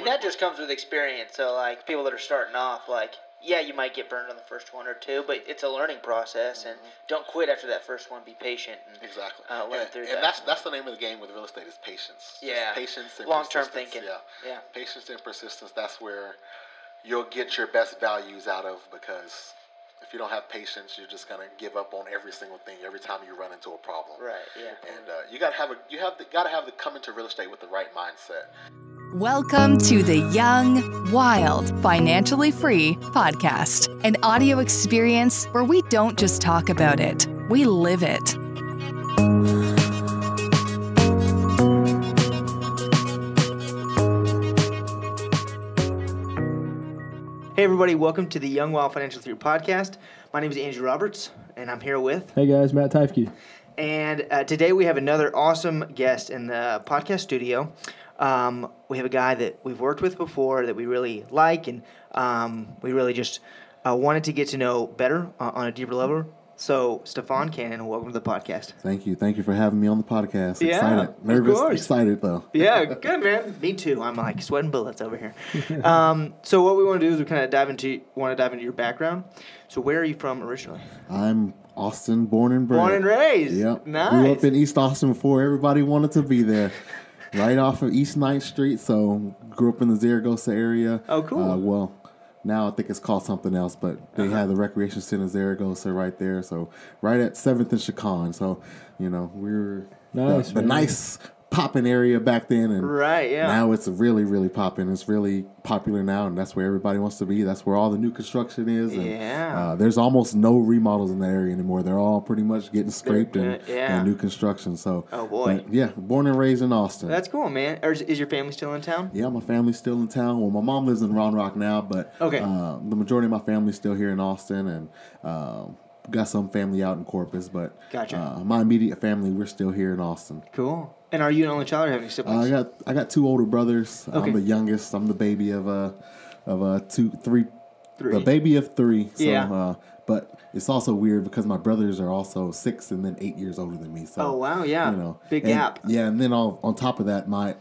and that just comes with experience. So like people that are starting off, like yeah, you might get burned on the first one or two, but it's a learning process, and don't quit after that first one. Be patient. And, Exactly. Uh, learn and through and that. that's that's the name of the game with real estate is patience. Just Yeah. patience and Long-term persistence. thinking. Yeah. Yeah. Patience and persistence. That's where you'll get your best values out of because if you don't have patience, you're just gonna give up on every single thing every time you run into a problem. Right. Yeah. And uh, you gotta have a you have the, gotta have the come into real estate with the right mindset. Welcome to the Young, Wild, Financially Free podcast, an audio experience where we don't just talk about it, we live it. Hey everybody, welcome to the Young Wild Financial Free podcast. My name is Andrew Roberts, and I'm here with. Hey guys, Matt Tyfke. And uh, today we have another awesome guest in the podcast studio. Um, we have a guy that we've worked with before that we really like, and um, we really just uh, wanted to get to know better uh, on a deeper level. So, Stefan Cannon, welcome to the podcast. Thank you. Thank you for having me on the podcast. Yeah, excited. Nervous, excited though. Yeah, good man. Me too. I'm like sweating bullets over here. Um, so, what we want to do is we kind of dive into want to dive into your background. So, where are you from originally? I'm Austin, born and bred. Born and raised. Yep. Nice. Grew up in East Austin before everybody wanted to be there. Right off of East 9th Street. So grew up in the Zaragoza area. Oh, cool. Uh, well, now I think it's called something else, but they Uh-huh. had the recreation center Zaragoza right there. So right at 7th and Chicon. So, you know, we were Nice, the, the nice popping area back then. And Right, yeah. now it's really, really popping. It's really popular now, and that's where everybody wants to be. That's where all the new construction is. And, Yeah. Uh, there's almost no remodels in that area anymore. They're all pretty much getting scraped and, yeah. and new construction. So, Oh, boy. but, yeah, born and raised in Austin. That's cool, man. Or is, is your family still in town? yeah, my family's still in town. Well, my mom lives in Round Rock now, but Okay. uh, the majority of my family's still here in Austin, and um got some family out in Corpus. But Gotcha. uh, my immediate family, we're still here in Austin. Cool. And are you an only child or have Uh, siblings? I got I got two older brothers. Okay. I'm the youngest. I'm the baby of a of a two three, Three. the baby of three. So, Yeah. Uh, but it's also weird because my brothers are also six and then eight years older than me. So Oh, wow, yeah. you know, Big and- gap. Yeah, and then all, on top of that, my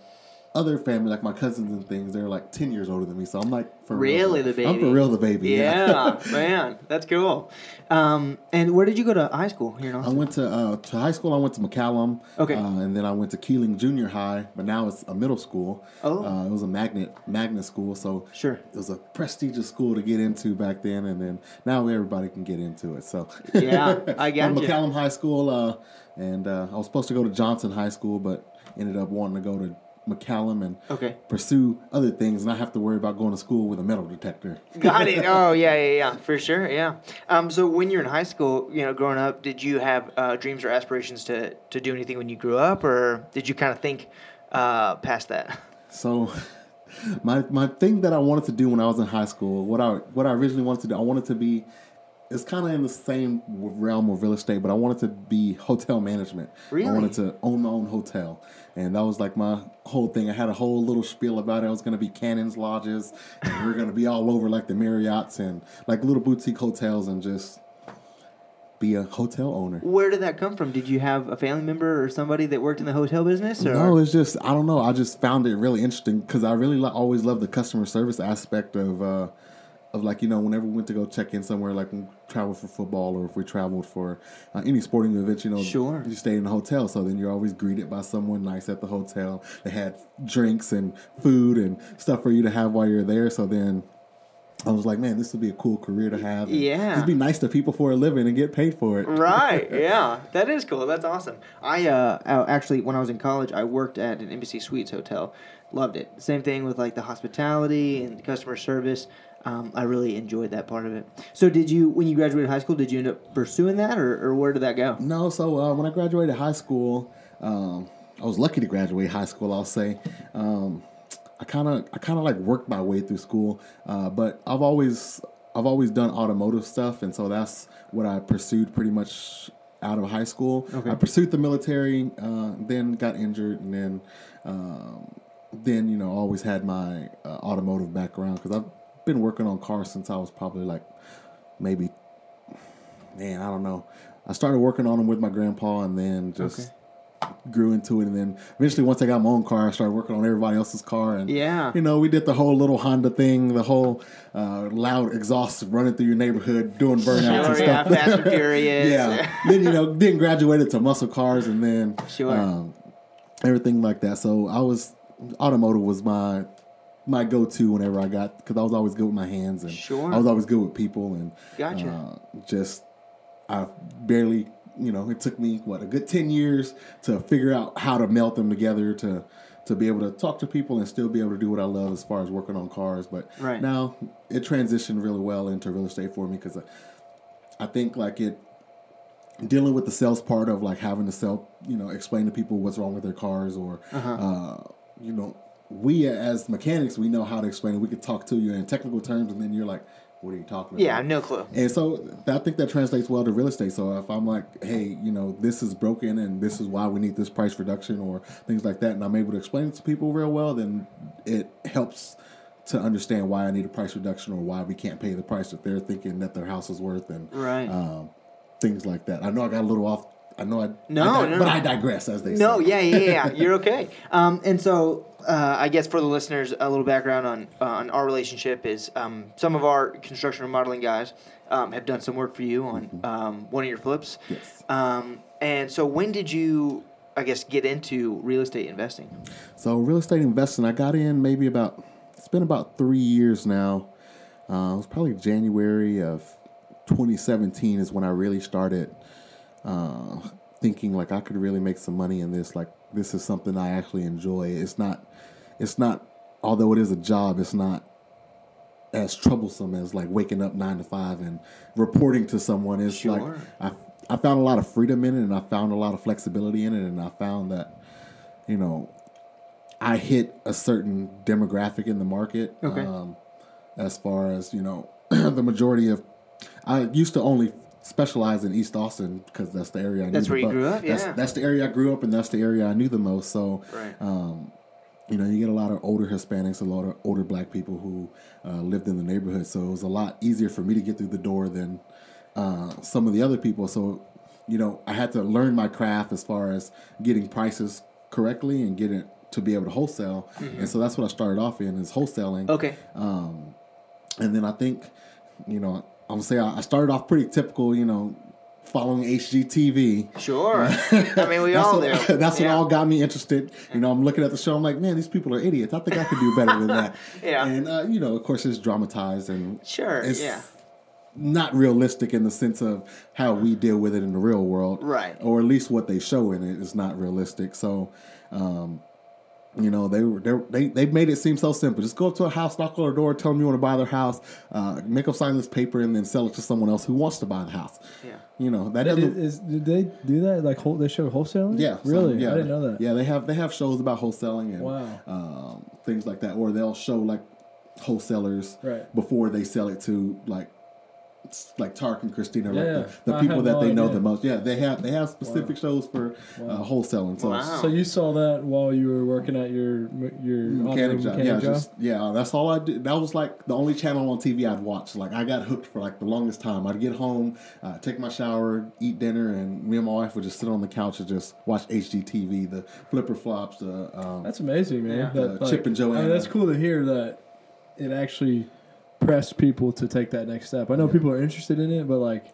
other family, like my cousins and things, they're like ten years older than me. So I'm like for Really real, the I'm for real the baby. yeah, man. That's cool. Um, and where did you go to high school here in I went to uh, to high school. I went to McCallum. Okay. Uh, and then I went to Kealing Junior High, but now it's a middle school. Oh. Uh, it was a magnet magnet school, so Sure. it was a prestigious school to get into back then, and then now everybody can get into it. So Yeah, I gotcha. McCallum High School, uh, and uh, I was supposed to go to Johnson High School, but ended up wanting to go to McCallum and Okay. pursue other things, and not have to worry about going to school with a metal detector. Got it. Oh, yeah, yeah, yeah, for sure. Yeah. Um, so when you're in high school, you know, growing up, did you have uh, dreams or aspirations to, to do anything when you grew up, or did you kind of think uh, past that? So, my my thing that I wanted to do when I was in high school, what I what I originally wanted to do, I wanted to be. It's kind of in the same realm of real estate, but I wanted to be hotel management. Really? I wanted to own my own hotel, and that was like my whole thing. I had a whole little spiel about it. I was going to be Cannon's lodges, and we are going to be all over like the Marriotts and like little boutique hotels, and just be a hotel owner. Where did that come from? Did you have a family member or somebody that worked in the hotel business? Or? No, it's just I don't know. I just found it really interesting because I really li- always love the customer service aspect of uh, of like you know whenever we went to go check in somewhere like when we traveled for football or if we traveled for uh, any sporting event, you know, Sure. you stay in a hotel, so then you're always greeted by someone nice at the hotel. They had drinks and food and stuff for you to have while you're there. So then. I was like, man, this would be a cool career to have. Yeah. Just be nice to people for a living and get paid for it. right yeah that is cool that's awesome i uh, actually when i was in college i worked at an embassy suites hotel loved it same thing with like the hospitality and customer service um, i really enjoyed that part of it so did you when you graduated high school did you end up pursuing that or, or where did that go No, so uh, when I graduated high school, um, I was lucky to graduate high school. I'll say, um, I kind of, I kind of like worked my way through school, uh, but I've always, I've always done automotive stuff, and so that's what I pursued pretty much out of high school. Okay. I pursued the military, uh, then got injured, and then, um, then you know, always had my uh, automotive background because I've been working on cars since I was probably like maybe man, I don't know. I started working on them with my grandpa, and then just Okay. grew into it, and then eventually once I got my own car, I started working on everybody else's car, and Yeah. you know, we did the whole little Honda thing, the whole uh, loud exhaust running through your neighborhood, doing burnouts and Sure, yeah, stuff. Fast and Furious. yeah. then you know, then graduated to muscle cars, and then Sure. um, everything like that. So I was automotive was my my go to whenever I got because I was always good with my hands and Sure. I was always good with people and Gotcha. uh, just I barely you know it took me what a good ten years to figure out how to melt them together to to be able to talk to people and still be able to do what I love as far as working on cars. But Right. now it transitioned really well into real estate for me because I, I think like it dealing with the sales part of like having to sell, you know, explain to people what's wrong with their cars or, Uh-huh. uh, you know, we as mechanics, we know how to explain it. We could talk to you in technical terms and then you're like, what are you talking about? Yeah, no clue. And so I think that translates well to real estate. So if I'm like, hey, you know, this is broken and this is why we need this price reduction or things like that, and I'm able to explain it to people real well, then it helps to understand why I need a price reduction or why we can't pay the price that they're thinking that their house is worth and Right. um, things like that. I know I got a little off. I know I No, I no, but no. I digress as they No, say. No, yeah, yeah, yeah. You're okay. Um, and so, uh, I guess for the listeners, a little background on uh, on our relationship is um, some of our construction remodeling guys um, have done some work for you on um, one of your flips. Yes. Um, and so, when did you, I guess, get into real estate investing? So real estate investing, I got in maybe about it's been about three years now. Uh, it was probably January of 2017 is when I really started uh, thinking like I could really make some money in this. Like this is something I actually enjoy. It's not, it's not. Although it is a job, it's not as troublesome as like waking up nine to five and reporting to someone. It's Sure. like I I found a lot of freedom in it, and I found a lot of flexibility in it, and I found that you know I hit a certain demographic in the market. Okay. Um, as far as you know, the majority of I used to only specialize in East Austin because that's the area I knew. That's the where you grew up? That's, Yeah. that's the area I grew up, and that's the area I knew the most. So, Right. um, you know, you get a lot of older Hispanics, a lot of older Black people who uh, lived in the neighborhood. So it was a lot easier for me to get through the door than uh, some of the other people. So, you know, I had to learn my craft as far as getting prices correctly and getting to be able to wholesale. And so that's what I started off in is wholesaling. Okay. And then I think, you know, I'm gonna say I I started off pretty typical, you know, following HGTV. Sure. I mean, we all what, do. That's Yeah. what all got me interested. You know, I'm looking at the show. I'm like, man, these people are idiots. I think I could do better than that. Yeah. And uh, you know, of course, it's dramatized and Sure, it's yeah. not realistic in the sense of how we deal with it in the real world, Right. Or at least what they show in it is not realistic. So. Um, you know they were they they made it seem so simple. Just go up to a house, knock on their door, tell them you want to buy their house, uh, make them sign this paper, and then sell it to someone else who wants to buy the house. Yeah. You know that Did, doesn't. is, did they do that? Like whole, they show wholesaling? Yeah, so, really. yeah, I didn't know that. Yeah, they have they have shows about wholesaling and Wow. um, things like that, or they'll show like wholesalers Right. before they sell it to like like Tarek and Christina, Yeah, like the, the I people that no they know the most. Yeah, they have they have specific shows for uh, wholesaling. So Wow. So you saw that while you were working at your your mechanic job. mechanic yeah, job? just yeah. That's all I did. That was like the only channel on TV I'd watch. Like I got hooked for like the longest time. I'd get home, uh, take my shower, eat dinner, and me and my wife would just sit on the couch and just watch HGTV, the flipper flops, the um, That's amazing, man. Yeah. That, Uh, Chip and I mean, Joanna. that's cool to hear that it actually pressed people to take that next step. I know people are interested in it, but like,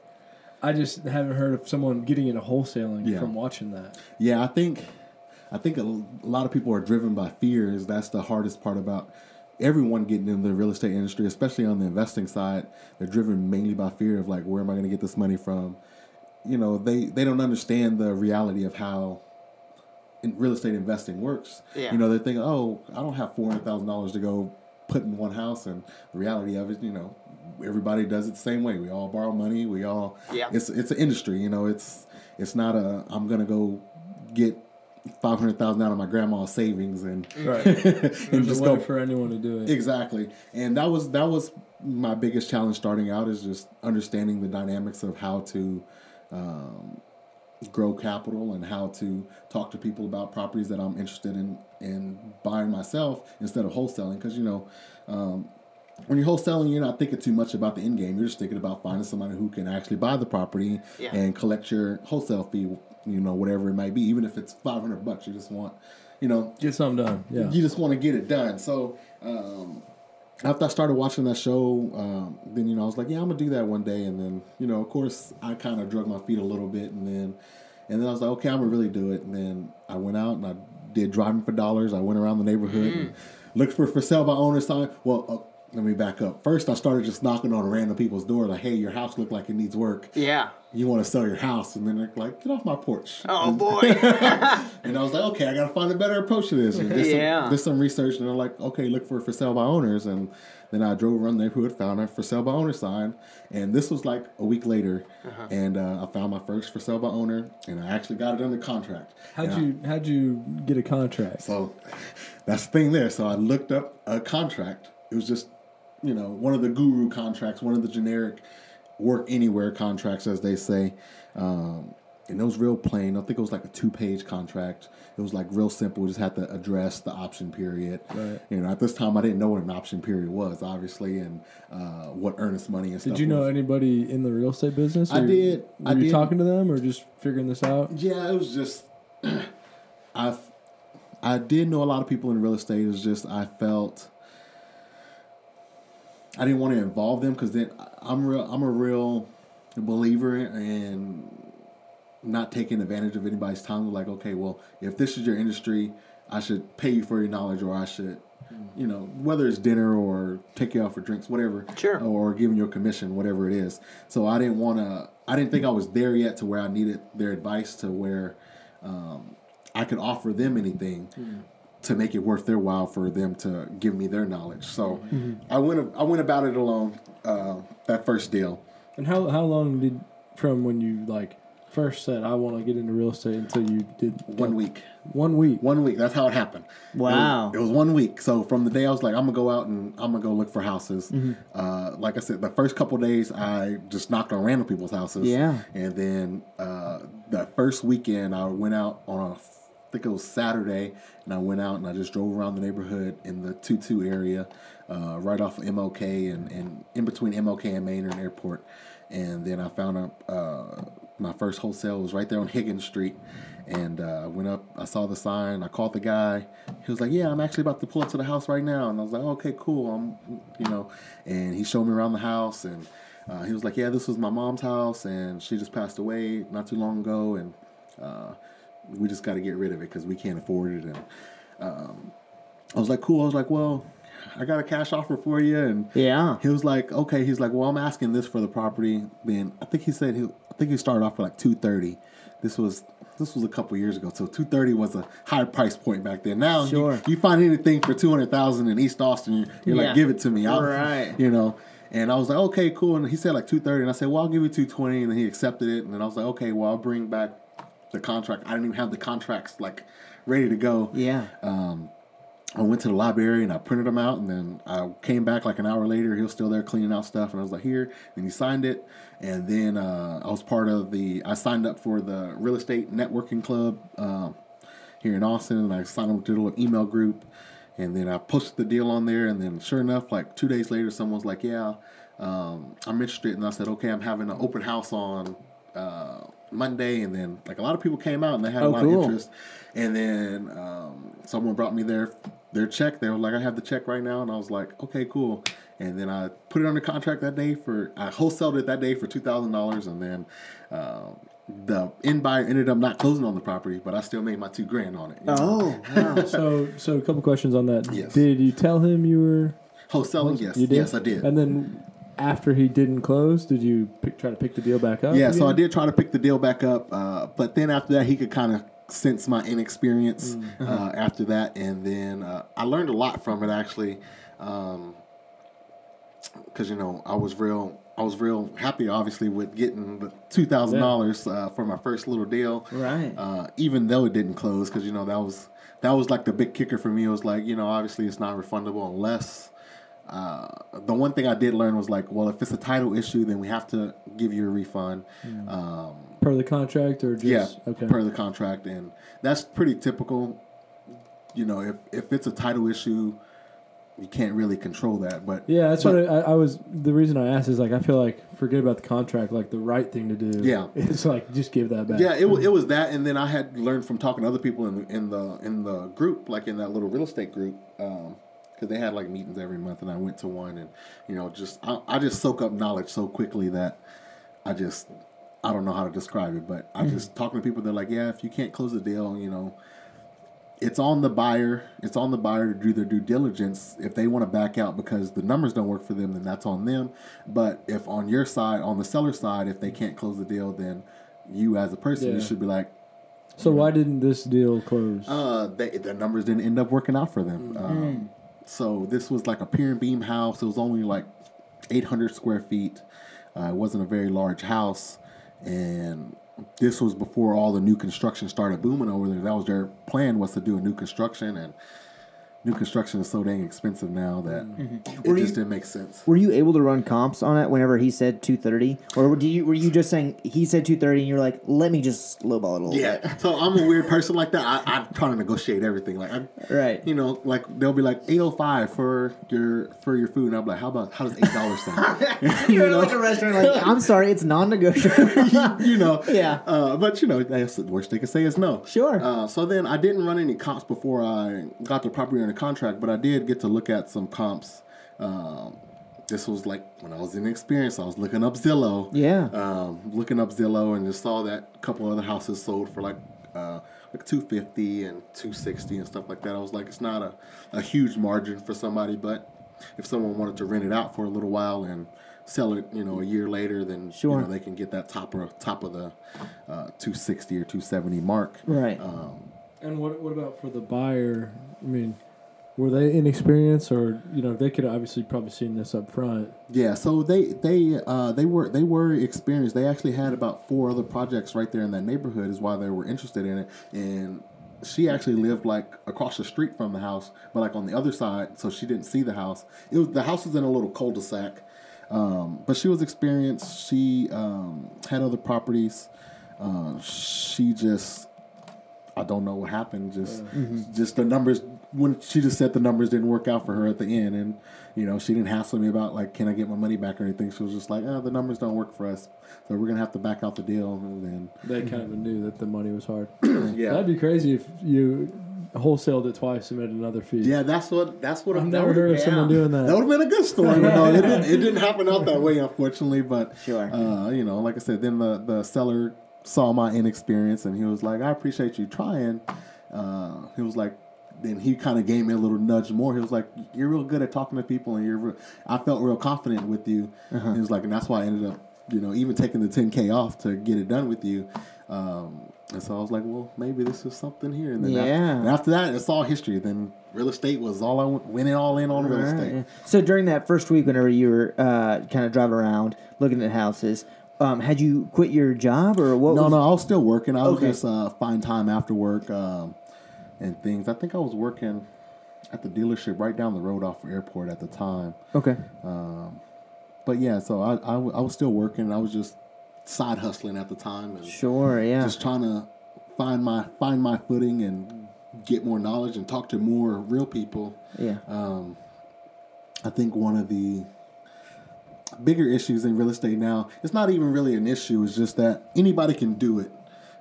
I just haven't heard of someone getting into wholesaling Yeah. from watching that. Yeah, I think I think a, a lot of people are driven by fears. That's the hardest part about everyone getting in the real estate industry, especially on the investing side. They're driven mainly by fear of like, where am I going to get this money from? You know, they they don't understand the reality of how in real estate investing works. Yeah. You know, they're thinking, oh, I don't have four hundred thousand dollars to go put in one house, and the reality of it, you know, everybody does it the same way. We all borrow money. We all, Yeah. It's it's an industry. You know, it's it's not a I'm gonna go get five hundred thousand out of my grandma's savings and Right. and There's just a way go for anyone to do it. Exactly, and that was that was my biggest challenge starting out is just understanding the dynamics of how to um, grow capital and how to talk to people about properties that I'm interested in in buying myself instead of wholesaling. Because you know, um, when you're wholesaling, you're not thinking too much about the end game. You're just thinking about finding somebody who can actually buy the property Yeah. and collect your wholesale fee. you know, whatever it might be, even if it's five hundred bucks. You just want, you know, Get something done. Yeah. you just want to get it done. So um, after I started watching that show, um, then you know I was like, yeah, I'm gonna do that one day. And then you know, of course, I kind of drug my feet a little bit, and then and then I was like, okay, I'm gonna really do it. And then I went out and I did driving for dollars. I went around the neighborhood and looked for for sale by owner sign. Well. Uh, let me back up. First, I started just knocking on random people's door, like, "Hey, your house look like it needs work. Yeah. You want to sell your house?" And then they're like, "Get off my porch." Oh boy. And I was like, okay, I got to find a better approach to this. And did, Yeah. some, did some research, and they're like, okay, look for for sale by owners. And then I drove around the neighborhood, found a for sale by owner sign. And this was like a week later, Uh-huh. and uh, I found my first for sale by owner, and I actually got it under contract. How'd And I- you How'd you get a contract? so that's the thing there. So I looked up a contract. It was just, you know, one of the guru contracts, one of the generic work anywhere contracts, as they say. Um, and it was real plain. I think it was like a two page contract. It was like real simple. We just had to address the option period. Right. You know, at this time, I didn't know what an option period was, obviously, and uh, what earnest money and stuff. Did you know was. anybody in the real estate business? I did. Were I you did. talking to them or just figuring this out? Yeah, it was just I I did know a lot of people in real estate. It was just I felt I didn't want to involve them because then I'm real. I'm a real believer in not taking advantage of anybody's time. Like, okay, well, if this is your industry, I should pay you for your knowledge, or I should, you know, whether it's dinner or take you out for drinks, whatever, Sure. or giving you a commission, whatever it is. So I didn't want to. I didn't think I was there yet to where I needed their advice to where um, I could offer them anything to make it worth their while for them to give me their knowledge. So I went. I went about it alone. Uh, that first deal. And how how long did from when you like first said I want to get into real estate until you did One week. One week. One week. That's how it happened. Wow. It was, it was one week. So from the day I was like, I'm gonna go out and I'm gonna go look for houses. Uh, like I said, the first couple days I just knocked on random people's houses. Yeah. And then uh, the first weekend I went out on a, I think it was Saturday, and I went out and I just drove around the neighborhood in the two area, uh, right off of MLK and, and in between MLK and Maynard Airport. And then I found a uh, my first wholesale was right there on Higgins Street. And uh, I went up, I saw the sign, I called the guy. He was like, "Yeah, I'm actually about to pull up to the house right now." And I was like, "Okay, cool." I'm, you know, and he showed me around the house, and uh, he was like, "Yeah, this was my mom's house, and she just passed away not too long ago, and uh, we just got to get rid of it because we can't afford it." And um, I was like, "Cool." I was like, "Well, I got a cash offer for you," and Yeah. he was like, "Okay." He's like, "Well, I'm asking this for the property." Then I think he said he, I think he started off for like two thirty. This was this was a couple years ago, so two thirty was a high price point back then. Now, you- Sure. you, find anything for two hundred thousand in East Austin, you're, you're Yeah. like, "Give it to me." I'll, Right. You know. And I was like, "Okay, cool." And he said like two thirty, and I said, "Well, I'll give you two twenty. And then he accepted it, and then I was like, "Okay, well, I'll bring back the contract." I didn't even have the contracts like ready to go. Yeah. Um, I went to the library and I printed them out, and then I came back like an hour later. He was still there cleaning out stuff, and I was like, "Here," and he signed it. And then uh, I was part of the. I signed up for the real estate networking club um, here in Austin, and I signed up to a little email group. And then I posted the deal on there, and then sure enough, like two days later, someone's like, "Yeah, um, I'm interested," and I said, "Okay, I'm having an open house on." Uh, Monday, and then like a lot of people came out and they had a Oh, lot cool. of interest. And then um, someone brought me their their check. They were like, "I have the check right now," and I was like, "Okay, cool." And then I put it under contract that day for I wholesaled it that day for two thousand dollars, and then um, the end buyer ended up not closing on the property, but I still made my two grand on it. Oh, wow. So so a couple questions on that. Yes. Did you tell him you were wholesaling, yes, you did? yes, I did. And then after he didn't close, did you pick, try to pick the deal back up? Yeah, so I did try to pick the deal back up, uh, but then after that, he could kind of sense my inexperience uh, after that, and then uh, I learned a lot from it actually, because you know I was real. I was real happy, obviously, with getting the two thousand dollars uh, for my first little deal. Right. Uh, even though it didn't close, because you know that was that was like the big kicker for me. It was like you know obviously it's not refundable unless uh, the one thing I did learn was like, well, if it's a title issue, then we have to give you a refund. Um, per the contract or just yeah, okay. per the contract, and that's pretty typical. You know, if if it's a title issue, you can't really control that. But Yeah, that's but- what I, I was. The reason I asked is like I feel like forget about the contract. Like the right thing to do. Yeah. it's like just give that back. Yeah, it, it was that, and then I had learned from talking to other people in the in the in the group, like in that little real estate group, because they had like meetings every month, and I went to one, and you know, just I, I just soak up knowledge so quickly that I just I don't know how to describe it, but I just talking to people, they're like, yeah, if you can't close the deal, you know, it's on the buyer. It's on the buyer to do their due diligence. If they want to back out because the numbers don't work for them, then that's on them. But if on your side, on the seller side, if they can't close the deal, then you as a person, you should be like, So why didn't this deal close? uh, they, the numbers didn't end up working out for them. Um, so this was like a pier and beam house. It was only like 800 square feet. Uh, it wasn't a very large house, and this was before all the new construction started booming over there. That was their plan was to do a new construction, and new construction is so dang expensive now that it Were just you- didn't make sense. Were you able to run comps on it whenever he said 230? Or do you, were you just saying he said 230 and you're like, let me just lowball it a little bit? Yeah, so I'm a weird person like that. I, I'm trying to negotiate everything. Like, I, Right. You know, like they'll be like eight oh five for your for your food, and I'm like, how about how does eight dollars sound? You're like a restaurant, like, I'm sorry, it's non negotiable. you know, Yeah. Uh, but you know, that's the worst they can say is no. Sure. Uh, so then I didn't run any comps before I got the property under contract, but I did get to look at some comps. Um, this was like when I was in experience. I was looking up Zillow. Yeah. Um, looking up Zillow and just saw that a couple other houses sold for like uh, like two fifty and two sixty and stuff like that. I was like, it's not a, a huge margin for somebody, but if someone wanted to rent it out for a little while and sell it, you know, a year later, then Sure. you know they can get that top of top of the uh, two sixty or two seventy mark. right. and what what about for the buyer? I mean, were they inexperienced, or you know they could have obviously probably seen this up front? Yeah, so they they uh, they were they were experienced. They actually had about four other projects right there in that neighborhood. Is why they were interested in it. And she actually lived like across the street from the house, but like on the other side, so she didn't see the house. It was the house was in a little cul-de-sac, um, but she was experienced. She um, had other properties. Uh, she just I don't know what happened. Just, just the numbers. When she just said the numbers didn't work out for her at the end, and you know she didn't hassle me about like, can I get my money back or anything. She was just like, oh, the numbers don't work for us, so we're gonna have to back out the deal. And then, They kind of knew that the money was hard. yeah, That'd be crazy if you wholesaled it twice and made another fee. yeah, that's what that's what I've never would've- heard of someone doing that. That would have been a good story. but no, it didn't, it didn't happen out that way, unfortunately. But Sure. uh, you know, like I said, then the the seller saw my inexperience and he was like, "I appreciate you trying." Uh, he was like, then he kind of gave me a little nudge more. He was like, "You're real good at talking to people, and you're." Real, I felt real confident with you. He was like, and that's why I ended up, you know, even taking the 10k off to get it done with you. Um, and so I was like, well, maybe this is something here. And then Yeah. after, and after that, it's all history. Then real estate was all I went, went in all in on real Right, estate. So during that first week, whenever you were uh, kind of driving around looking at houses, um, had you quit your job or what? No, was, no, I was still working. I would Okay. just uh, find time after work um, and things. I think I was working at the dealership right down the road off the airport at the time. Okay. But yeah, so I I was still working. I was just side hustling at the time and Sure. Yeah. just trying to find my find my footing and get more knowledge and talk to more real people. yeah. Um, I think one of the bigger issues in real estate now, it's not even really an issue, it's just that anybody can do it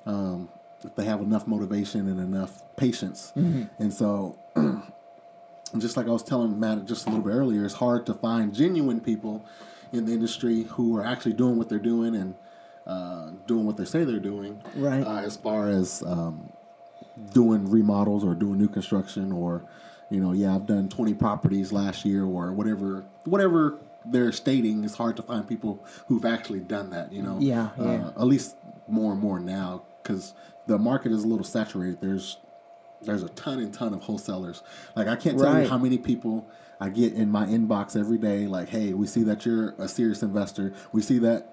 um, if they have enough motivation and enough patience. And so, just like I was telling Matt just a little bit earlier, it's hard to find genuine people in the industry who are actually doing what they're doing and uh, doing what they say they're doing. Right. Uh, as far as um, doing remodels or doing new construction or you know yeah i've done 20 properties last year or whatever whatever they're stating it's hard to find people who've actually done that you know Yeah, uh, yeah. at least more and more now because the market is a little saturated there's there's a ton and ton of wholesalers like i can't tell Right. you how many people i get in my inbox every day like hey we see that you're a serious investor we see that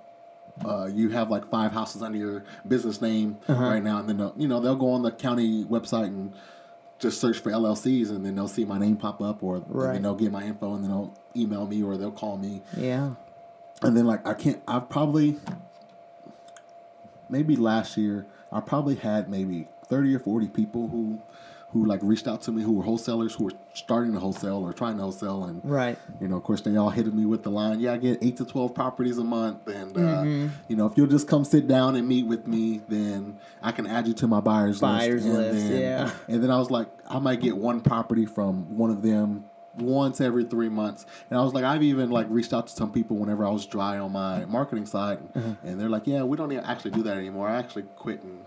uh, you have like five houses under your business name Uh-huh. right now, and then you know they'll go on the county website and just search for LLCs, and then they'll see my name pop up, or and Right. then they'll get my info, and then they'll email me or they'll call me, Yeah. and then like I can't. I've probably maybe last year I probably had maybe thirty or forty people who who like reached out to me who were wholesalers who were starting to wholesale or trying to wholesale and Right. you know of course they all hit me with the line yeah i get 8 to 12 properties a month and uh, Mm-hmm. you know if you'll just come sit down and meet with me then i can add you to my buyers, Buyers list, list, and then, yeah. and then i was like i might get one property from one of them once every three months and i was like i've even like reached out to some people whenever i was dry on my marketing side Mm-hmm. and they're like yeah we don't actually do that anymore i actually quit and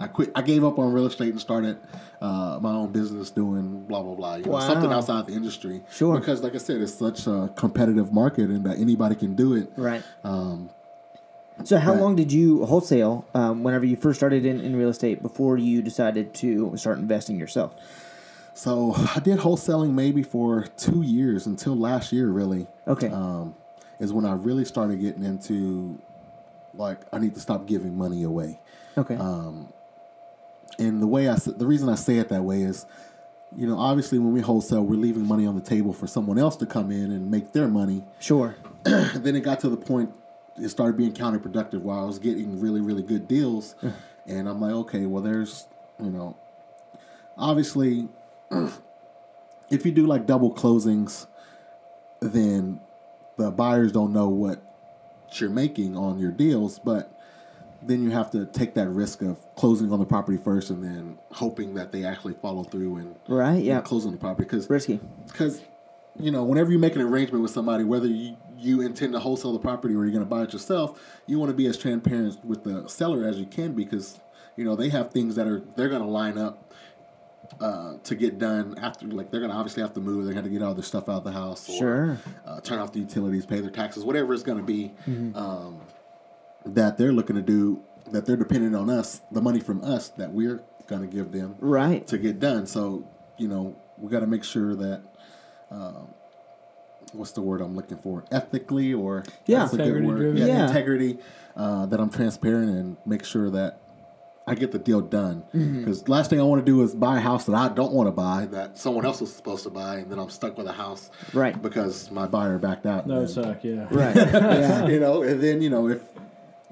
I quit. I gave up on real estate and started uh, my own business doing blah blah blah. You know, something outside the industry. Sure. Because, like I said, it's such a competitive market, and that anybody can do it. Right. Um, So how long did you wholesale um, whenever you first started in, in real estate before you decided to start investing yourself? So I did wholesaling maybe for two years until last year. Really, Okay. um, is when I really started getting into like I need to stop giving money away. okay. um, And the way I, the reason I say it that way is, you know, obviously when we wholesale, we're leaving money on the table for someone else to come in and make their money. sure. then it got to the point it started being counterproductive while I was getting really, really good deals. and I'm like, okay, well, there's, you know, obviously, if you do like double closings, then the buyers don't know what you're making on your deals, but then you have to take that risk of closing on the property first and then hoping that they actually follow through and Right, yeah. close on the property because Risky. because you know whenever you make an arrangement with somebody whether you, you intend to wholesale the property or you're going to buy it yourself you want to be as transparent with the seller as you can because you know they have things that are they're going to line up uh, to get done after like they're going to obviously have to move they're going to get all their stuff out of the house or Sure. uh, turn off the utilities pay their taxes whatever it's going to be Mm-hmm. um, that they're looking to do that they're dependent on us the money from us that we're going to give them Right. to get done. So you know we got to make sure that um, what's the word I'm looking for? Ethically or Yeah. that's a good Integrity Yeah, Yeah. integrity. Uh, that I'm transparent and make sure that I get the deal done. Mm-hmm. Because last thing I want to do is buy a house that I don't want to buy that someone else was supposed to buy, and then I'm stuck with a house Right. because my buyer backed out. No would And- suck. Yeah. Right. yeah. you know, and then you know if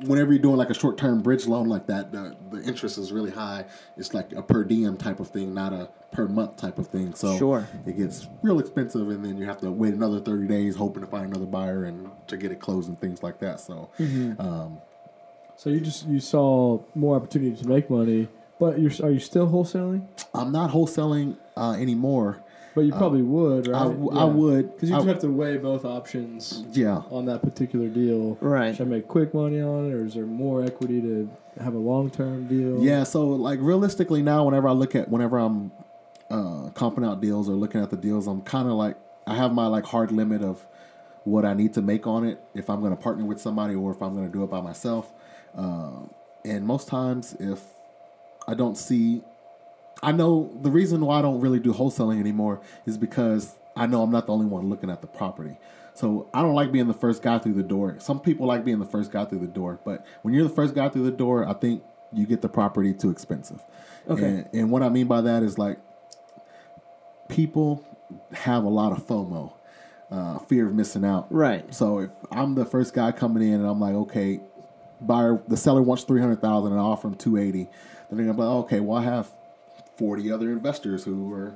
whenever you're doing like a short term bridge loan like that, the the interest is really high. It's like a per diem type of thing, not a per month type of thing. So Sure. it gets real expensive, and then you have to wait another thirty days hoping to find another buyer and to get it closed and things like that. So um, So you just you saw more opportunity to make money, but you're are you still wholesaling? I'm not wholesaling uh, anymore. But you probably would, right? I w- I would. because you have to weigh both options Yeah. on that particular deal. Right. Should I make quick money on it, or is there more equity to have a long term deal? Yeah, so like realistically now, whenever I look at whenever I'm uh, comping out deals or looking at the deals, I'm kind of like I have my like hard limit of what I need to make on it if I'm going to partner with somebody or if I'm going to do it by myself. Uh, and most times, if I don't see, I know the reason why I don't really do wholesaling anymore is because I know I'm not the only one looking at the property. So I don't like being the first guy through the door. Some people like being the first guy through the door, but when you're the first guy through the door, I think you get the property too expensive. Okay. And, and what I mean by that is like people have a lot of FOMO, uh, fear of missing out. Right. So if I'm the first guy coming in and I'm like, okay, buyer, the seller wants three hundred thousand and I offer him two eighty, then they're gonna be like, okay, well I have forty other investors who are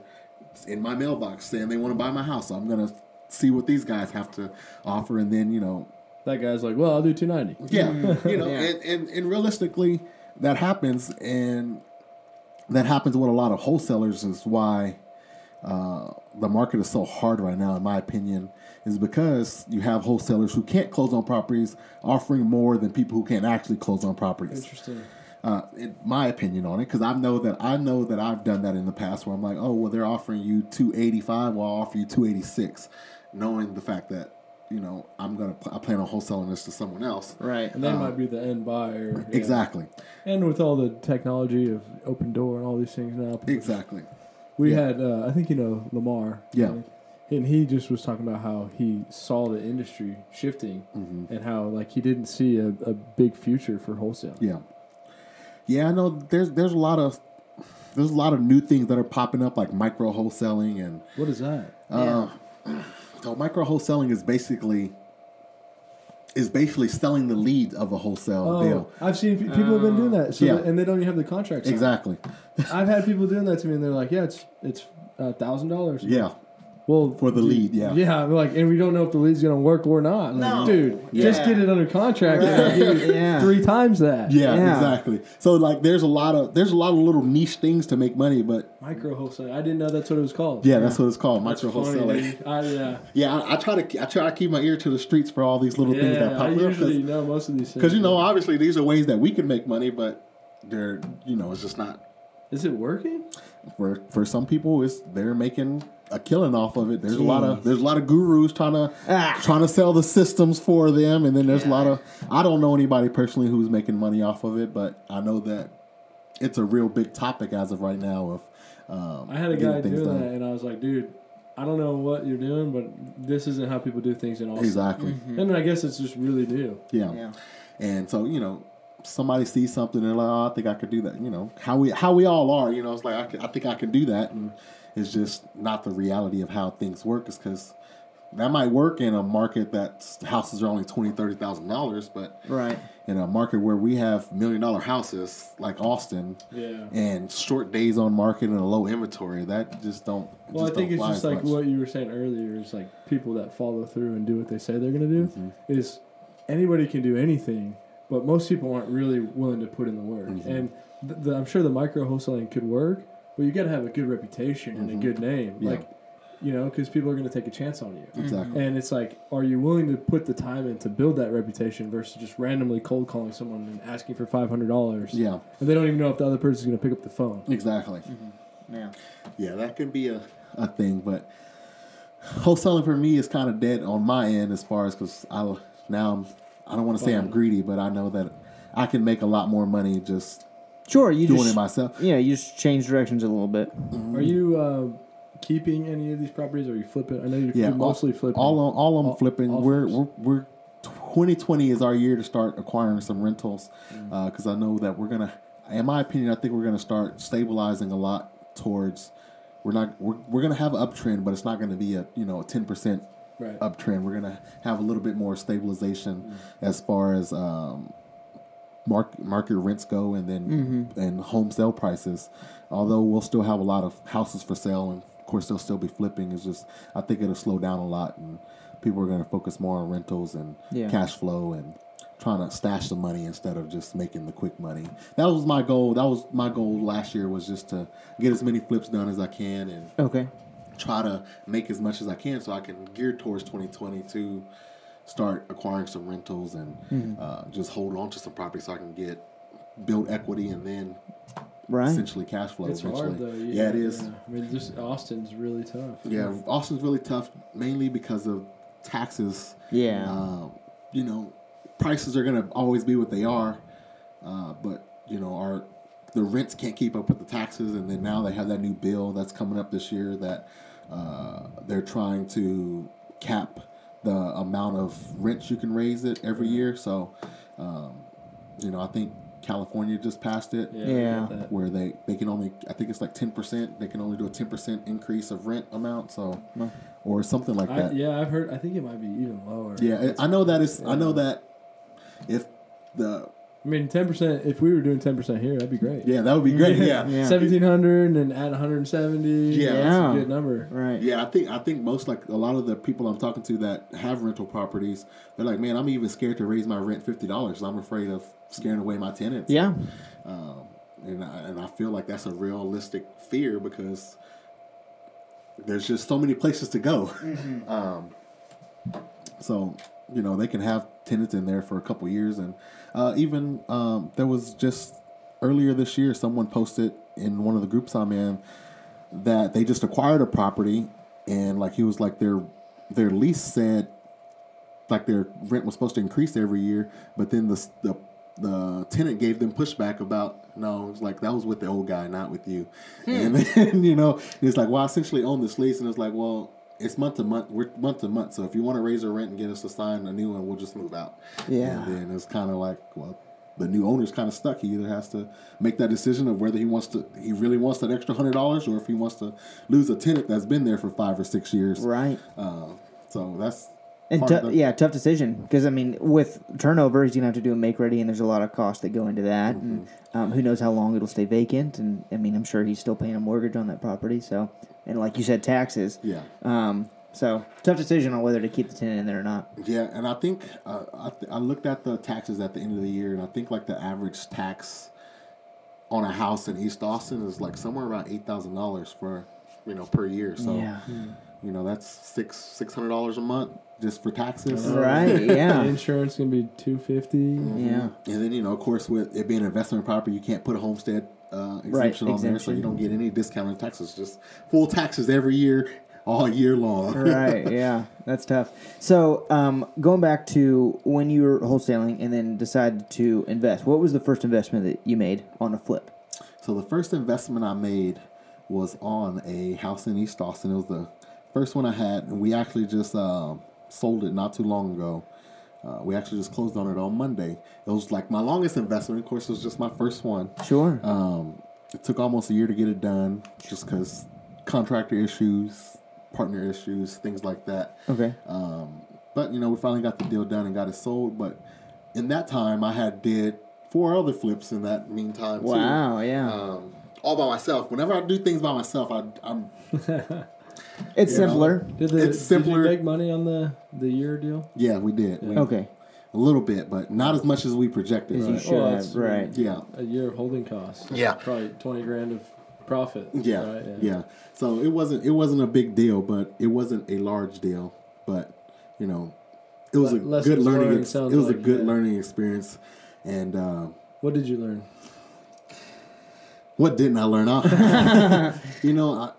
in my mailbox saying they want to buy my house. So I'm gonna see what these guys have to offer, and then you know, That guy's like, well, I'll do two ninety. yeah, you know, Yeah. And, and and realistically, that happens, and that happens with a lot of wholesalers. Is why uh, the market is so hard right now, in my opinion, is because you have wholesalers who can't close on properties offering more than people who can't actually close on properties. Interesting. Uh, in my opinion on it, because I know that I know that I've done that in the past, where I'm like, oh well, they're offering you two eighty five, well, I'll offer you two eighty six, knowing the fact that you know I'm gonna I plan on wholesaling this to someone else. Right. And they might be the end buyer. yeah. Exactly, And with all the technology of Opendoor and all these things now, exactly. We Yeah. had uh, I think you know Lamar. Yeah. right? And he just was talking about how he saw the industry shifting Mm-hmm. and how like he didn't see a, a big future for wholesale. Yeah, yeah. I know. There's there's a lot of there's a lot of new things that are popping up, like micro wholesaling and What is that? Uh, so micro wholesaling is basically is basically selling the lead of a wholesale Oh, deal. I've seen pe- people have been doing that. So Yeah. and they don't even have the contract. signed. Exactly. I've had people doing that to me, and they're like, "Yeah, it's it's a thousand dollars." Yeah. Well, For the lead, yeah. yeah. Like, and we don't know if the lead's gonna work or not. Like, No. dude, just get it under contract. and I'll give you Yeah. three times that. Yeah, Yeah. exactly. So like, there's a lot of there's a lot of little niche things to make money, but Micro wholesale. I didn't know that's what it was called. yeah, that's what it's called, That's micro funny, wholesaling. I, yeah. Yeah, I, I try to I try to keep my ear to the streets for all these little things that pop I up usually know most of these things. because you know obviously these are ways that we can make money, but they're you know it's just not is it working? for for some people it's they're making a killing off of it. There's a lot of there's a lot of gurus trying to Ah. trying to sell the systems for them, and then there's a lot of I don't know anybody personally who's making money off of it, but I know that it's a real big topic as of right now. Of um, I had a getting guy doing done. that, and I was like, dude, I don't know what you're doing, but this isn't how people do things in Austin. Exactly. And I guess it's just really new. Yeah. Yeah. And so, you know, somebody sees something and they're like, oh, I think I could do that. You know, how we how we all are, you know, it's like I, could, I think I can do that and it's just not the reality of how things work is cuz that might work in a market that houses are only twenty, thirty thousand dollars, but Right. in a market where we have million dollar houses like Austin Yeah. and short days on market and a low inventory, that just don't Well, I just think don't it's just like much. what you were saying earlier. Is like people that follow through and do what they say they're going to do. Mm-hmm. Is anybody can do anything, but most people aren't really willing to put in the work. Mm-hmm. And th- the, I'm sure the micro wholesaling could work, but you got to have a good reputation and a good name. Mm-hmm. Yeah. Like, you know, because people are going to take a chance on you. Exactly. And it's like, are you willing to put the time in to build that reputation versus just randomly cold calling someone and asking for five hundred dollars? Yeah. And they don't even know if the other person's going to pick up the phone. Exactly. Yeah. Yeah, that could be a, a thing, but wholesaling for me is kind of dead on my end as far as because I now I'm, I don't want to say I'm greedy, but I know that I can make a lot more money just Sure. You doing just it myself. yeah. You just change directions a little bit. Are you uh, keeping any of these properties? Or are you flipping? I know you're, Yeah, you're mostly flipping. All on, all I'm All- flipping. all we're, we're we're 2020 is our year to start acquiring some rentals because I know that we're gonna. In my opinion, I think we're gonna start stabilizing a lot towards. We're not. We're, we're gonna have an uptrend, but it's not gonna be a you know a 10 percent Right. uptrend. We're gonna have a little bit more stabilization Mm. as far as um, market market rents go, and then mm-hmm. and home sale prices. Although we'll still have a lot of houses for sale, and of course they'll still be flipping. It's just I think it'll slow down a lot, and people are gonna focus more on rentals and Yeah. cash flow and trying to stash the money instead of just making the quick money. That was my goal. That was my goal last year was just to get as many flips done as I can and Okay. try to make as much as I can so I can gear towards 2020 to start acquiring some rentals and Mm-hmm. uh, just hold on to some property so I can get build equity and then Right. essentially cash flow It's eventually. hard though. yeah, it is. Yeah. I mean, just Austin's really tough. Yeah, Austin's really tough mainly because of taxes. Yeah. Um, you know, prices are gonna always be what they are, uh, but you know, our the rents can't keep up with the taxes, and then now they have that new bill that's coming up this year that uh, they're trying to cap the amount of rents you can raise it every year. So, um, you know, I think California just passed it Yeah. Yeah. I get that. where they they can only I think it's like ten percent. They can only do a ten percent increase of rent amount. So, or something like I, that. yeah, I've heard. I think it might be even lower. Yeah, I I know that is. I know that if the I mean, ten percent. If we were doing ten percent here, that'd be great. yeah, that would be great. Yeah, Yeah. Seventeen hundred and add one hundred and seventy. Yeah. that's Yeah. a good number. Right. Yeah, I think I think most like a lot of the people I'm talking to that have rental properties, they're like, man, I'm even scared to raise my rent fifty dollars. I'm afraid of scaring away my tenants. Yeah. um, and I, and I feel like that's a realistic fear because there's just so many places to go. Um, so you know they can have tenants in there for a couple years, and uh, even um, there was just earlier this year someone posted in one of the groups I'm in that they just acquired a property, and like he was like their their lease said like their rent was supposed to increase every year, but then the the the tenant gave them pushback about no, it's like that was with the old guy, not with you. And then you know, it's like, well, I essentially own this lease, and it's like, well, it's month to month. We're month to month, so if you want to raise our rent and get us to sign a new one, we'll just move out. Yeah. And then it's kind of like, well, the new owner's kind of stuck. He either has to make that decision of whether he wants to, he really wants that extra hundred dollars, or if he wants to lose a tenant that's been there for five or six years. Right. Uh, so that's And tou- the- yeah, tough decision because I mean, with turnover, he's gonna have to do a make ready, and there's a lot of costs that go into that, and Mm-hmm. um, who knows how long it'll stay vacant. And I mean, I'm sure he's still paying a mortgage on that property. So, and like you said, taxes. Yeah. Um, so tough decision on whether to keep the tenant in there or not. Yeah, and I think uh, I, th- I looked at the taxes at the end of the year, and I think like the average tax on a house in East Austin is like somewhere around eight thousand dollars for you know per year. So Yeah. you know that's six six hundred dollars a month just for taxes. Right. Yeah. Insurance gonna be two fifty. yeah. And then you know, of course, with it being an investment property, you can't put a homestead uh, exemption on there, so you don't get any discounted taxes. Just full taxes every year, all year long. right. Yeah, that's tough. So, um, going back to when you were wholesaling and then decided to invest, what was the first investment that you made on a flip? So the first investment I made was on a house in East Austin. It was the first one I had, and we actually just um, sold it not too long ago. Uh, we actually just closed on it on Monday. It was like my longest investment. Of course, it was just my first one. Sure. Um, it took almost a year to get it done, just because contractor issues, partner issues, things like that. okay. Um, but you know, we finally got the deal done and got it sold. But in that time, I had did four other flips in that meantime. too. Wow. Yeah. Um, all by myself. Whenever I do things by myself, I, I'm it's simpler. Did the It's simpler. Did you make money on the the year deal? yeah, we did We- Okay. a little bit, but not as much as we projected. As you Right. should Well, have. that's- Right. Yeah, A year of holding costs. Yeah. Probably twenty grand of profit. yeah, right? yeah, So it wasn't it wasn't a big deal, but it wasn't a large deal. But you know, it was a good learning. Ex- it was a good yeah. learning experience, and. Uh, What did you learn? What didn't I learn? I, you know, I,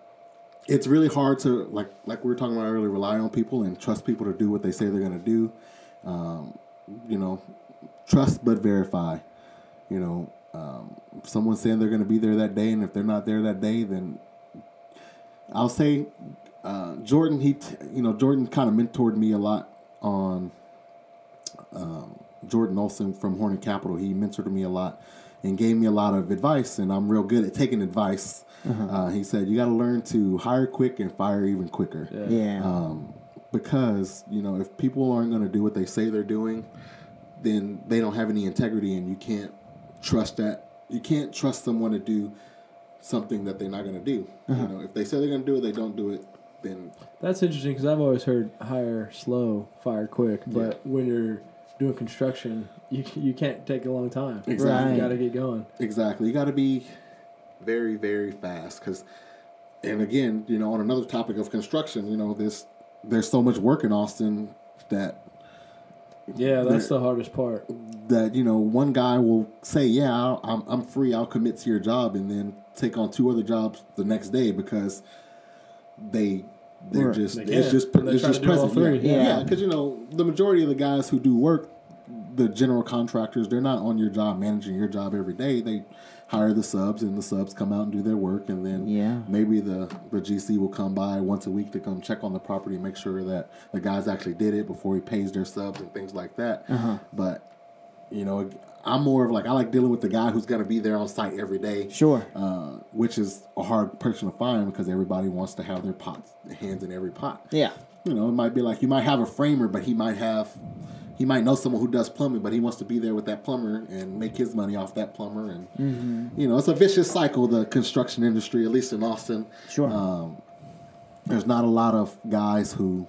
it's really hard to like like we were talking about earlier. Rely on people and trust people to do what they say they're going to do. Um, you know, trust but verify. You know, um, if someone's saying they're going to be there that day, and if they're not there that day, then I'll say uh, Jordan. He, t- you know, Jordan kind of mentored me a lot on um, Jordan Olson from Hornet Capital. He mentored me a lot and gave me a lot of advice, and I'm real good at taking advice. uh he said, "You got to learn to hire quick and fire even quicker." Yeah. Um, because you know, if people aren't going to do what they say they're doing, then they don't have any integrity, and you can't trust that. You can't trust someone to do something that they're not going to do. You know, if they say they're going to do it, they don't do it. Then That's interesting because I've always heard hire slow, fire quick. But when you're doing construction, you you can't take a long time. Exactly. You got to get going. Exactly. You got to be very, very fast because, and again, you know, on another topic of construction, you know, there's there's so much work in Austin that Yeah, that's the hardest part. that you know one guy will say, "Yeah, I'll, I'm I'm free. I'll commit to your job," and then take on two other jobs the next day because they they're Right. just They it's just They it's just to present. three. Yeah, Yeah. yeah, because you know the majority of the guys who do work, the general contractors, they're not on your job managing your job every day. They hire the subs, and the subs come out and do their work, and then Yeah. maybe the the GC will come by once a week to come check on the property, make sure that the guys actually did it before he pays their subs and things like that. Uh-huh. But you know, I'm more of like I like dealing with the guy who's going to be there on site every day. Sure. Uh, which is a hard person to find because everybody wants to have their pots, hands in every pot. Yeah. You know, it might be like you might have a framer, but he might have, he might know someone who does plumbing, but he wants to be there with that plumber and make his money off that plumber. And Mm-hmm. you know, it's a vicious cycle. The construction industry, at least in Austin, Sure. um, there's not a lot of guys who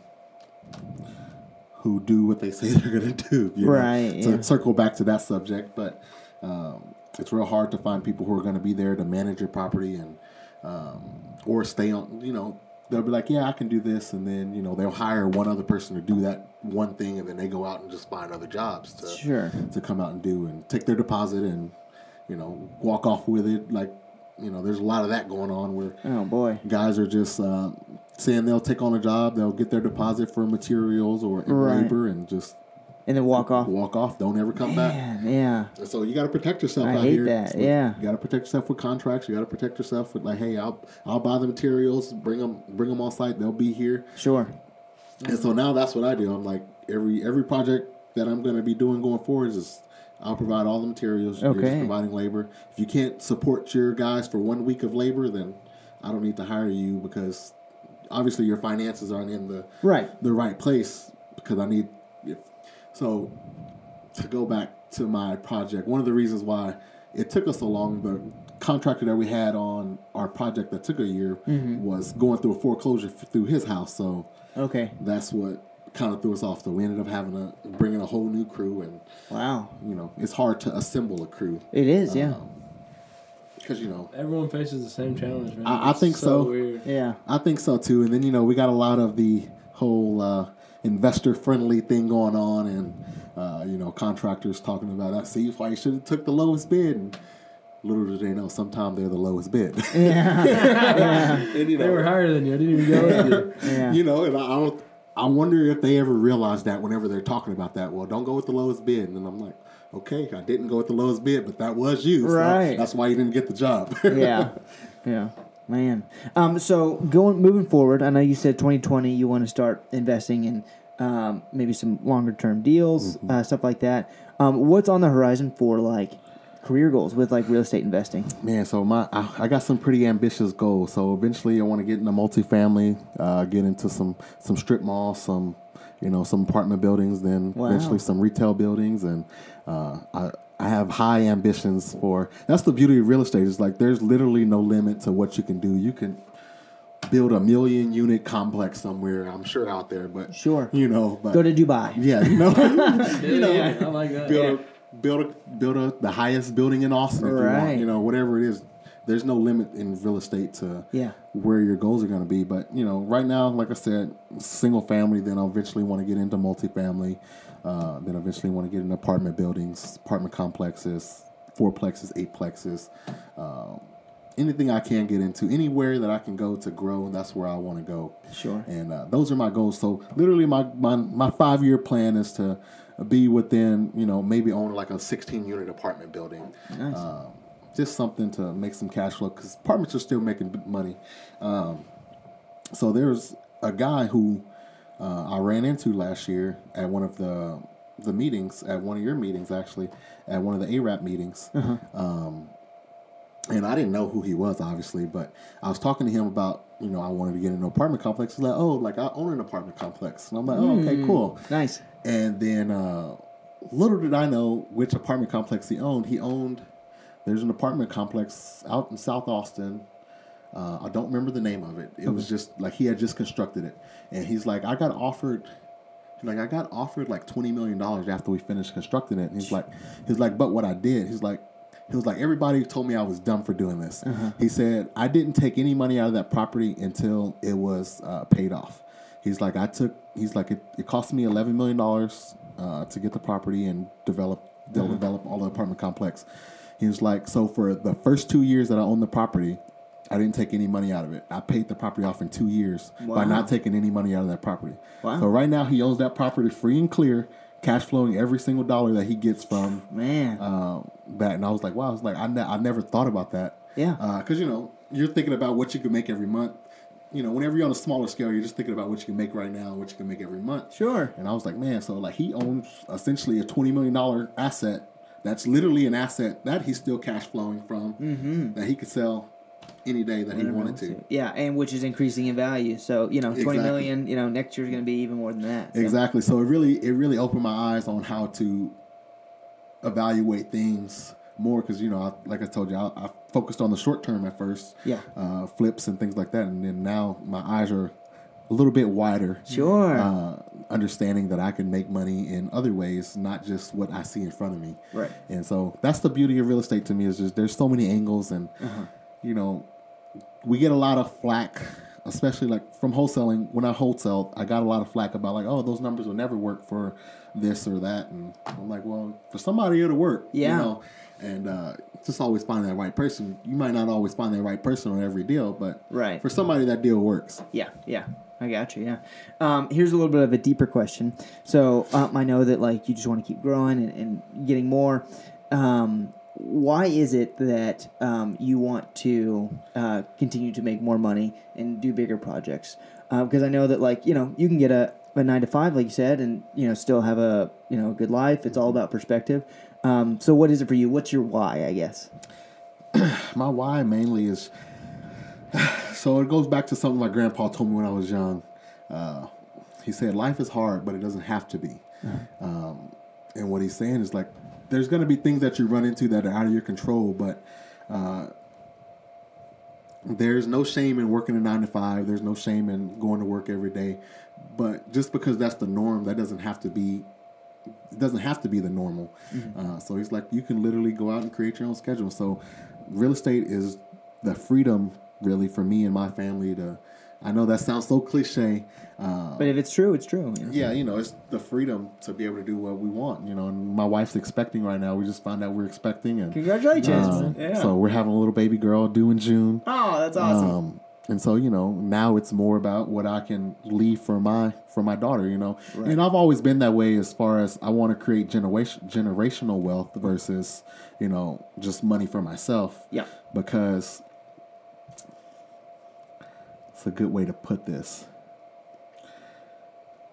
who do what they say they're going to do. you know? Right, yeah. circle back to that subject, but um, it's real hard to find people who are going to be there to manage your property and um, or stay on. You know, they'll be like, "Yeah, I can do this," and then you know they'll hire one other person to do that one thing, and then they go out and just find other jobs to Sure. to come out and do and take their deposit and you know walk off with it. Like you know, there's a lot of that going on where Oh boy. guys are just uh, saying they'll take on a job, they'll get their deposit for materials or Right. labor, and just And then walk off. walk off. Don't ever come back. Yeah. So you got to protect yourself I out hate here. that, yeah. You got to protect yourself with contracts. You got to protect yourself with like, hey, I'll I'll buy the materials, bring them bring them on site. They'll be here. Sure. And so now that's what I do. I'm like every every project that I'm going to be doing going forward is I'll provide all the materials. You're just providing labor. If you can't support your guys for one week of labor, then I don't need to hire you because obviously your finances aren't in the Right. the right place because I need. If, so to go back to my project, one of the reasons why it took us so long, the contractor that we had on our project that took a year mm-hmm. was going through a foreclosure through his house. So Okay. that's what kind of threw us off. So we ended up having to bring in a whole new crew, and Wow. you know it's hard to assemble a crew It is, yeah. because you know Everyone faces the same challenge, man. I- I think so. Weird. yeah. I think so too. And then you know we got a lot of the whole uh, investor friendly thing going on, and uh, you know contractors talking about that. See, why you should have took the lowest bid. And little do they know, sometimes they're the lowest bid. and you They were higher than you. I didn't even go with you. Yeah. you know, and I, I don't. I wonder if they ever realize that whenever they're talking about that. Well, don't go with the lowest bid, and I'm like, okay, I didn't go with the lowest bid, but that was you, so Right. that's why you didn't get the job. yeah, yeah, man. Um, so going moving forward, I know you said 2020 you want to start investing in um, maybe some longer term deals, Mm-hmm. uh, stuff like that. Um, what's on the horizon for like career goals with like real estate investing? Man, so my I, I got some pretty ambitious goals. So eventually, I want to get into multifamily, uh, get into some some strip malls, some you know some apartment buildings, then Wow. eventually some retail buildings, and uh, I I have high ambitions for. That's the beauty of real estate. Is like there's literally no limit to what you can do. You can build a million unit complex somewhere. I'm sure out there, but Sure. you know, but Go to Dubai. yeah, you know, you know, I like that. build a build a build a the highest building in Austin if you want. You know, whatever it is. There's no limit in real estate to Yeah. where your goals are going to be. But you know, right now, like I said, single family. Then I'll eventually want to get into multifamily. Uh, then eventually want to get into apartment buildings, apartment complexes, fourplexes, eightplexes. Um, anything I can get into, anywhere that I can go to grow, that's where I want to go. Sure. And uh, those are my goals. So literally, my my, my five year plan is to be within, you know, maybe own like a 16 unit apartment building. Nice. Um, just something to make some cash flow because apartments are still making money. Um, so there's a guy who uh, I ran into last year at one of the the meetings, at one of your meetings actually, at one of the ARAP meetings. Um, and I didn't know who he was, obviously, but I was talking to him about, you know, I wanted to get an apartment complex. He's like, oh, like I own an apartment complex. And I'm like, oh, okay, cool. Nice. And then uh, little did I know which apartment complex he owned. He owned, there's an apartment complex out in South Austin. Uh, I don't remember the name of it. It was just like he had just constructed it. And he's like, I got offered, like, I got offered like $20 million after we finished constructing it. And he's like, he's like, but what I did, he's like, he was like, everybody told me I was dumb for doing this. He said, I didn't take any money out of that property until it was uh, paid off. He's like, I took, he's like, it, it cost me $11 million uh, to get the property and develop, they'll develop all the apartment complex. He was like, so for the first two years that I owned the property, I didn't take any money out of it. I paid the property off in two years by not taking any money out of that property. Wow. So right now he owns that property free and clear, cash flowing every single dollar that he gets from Man. um, that, and I was like, wow, I was like, I, ne- I never thought about that. Yeah. Because you know, you're thinking about what you can make every month. You know, whenever you're on a smaller scale, you're just thinking about what you can make right now, what you can make every month. Sure. And I was like, man, so like he owns essentially a twenty million dollar asset. That's literally an asset that he's still cash flowing from. Mm-hmm. That he could sell any day that he wanted to. Yeah, and which is increasing in value. So you know, twenty million. Exactly. You know, next year's going to be even more than that. So. Exactly. So it really it really opened my eyes on how to evaluate things more because you know, I, like I told you, I, I focused on the short term at first, Yeah. uh, flips and things like that, and then now my eyes are a little bit wider. Sure. Uh, understanding that I can make money in other ways, not just what I see in front of me. Right. And so that's the beauty of real estate to me is just there's so many angles, and Uh-huh. you know, we get a lot of flack, especially like from wholesaling. When I wholesale, I got a lot of flack about like, oh, those numbers will never work for this or that, and I'm like, well, for somebody it'll work. Yeah. You know? And uh, just always find that right person. You might not always find that right person on every deal, but Right. for somebody that deal works. Yeah, yeah, I got you. Yeah. Um, here's a little bit of a deeper question. So um, I know that like you just want to keep growing and, and getting more. Um, why is it that um, you want to uh, continue to make more money and do bigger projects? Because I know that like you know you can get a, a nine to five like you said and you know still have a you know a good life. It's all about perspective. Um, so what is it for you? What's your why? I guess. my why mainly is so it goes back to something my grandpa told me when I was young. Uh, he said life is hard, but it doesn't have to be. Um, and what he's saying is like there's going to be things that you run into that are out of your control, but uh, there's no shame in working a nine to five. There's no shame in going to work every day. But just because that's the norm, that doesn't have to be. It doesn't have to be the normal. Uh, so he's like, you can literally go out and create your own schedule. So, real estate is the freedom, really, for me and my family to. I know that sounds so cliche. Uh, But if it's true, it's true. you know? yeah, you know, it's the freedom to be able to do what we want. You know, and my wife's expecting right now. We just found out we're expecting, and Congratulations. uh, yeah. so we're having a little baby girl due in June. oh, that's awesome. Um, and so you know now it's more about what I can leave for my for my daughter. You know, and I've always been that way as far as I want to create generation generational wealth versus you know just money for myself. Yeah. because it's a good way to put this.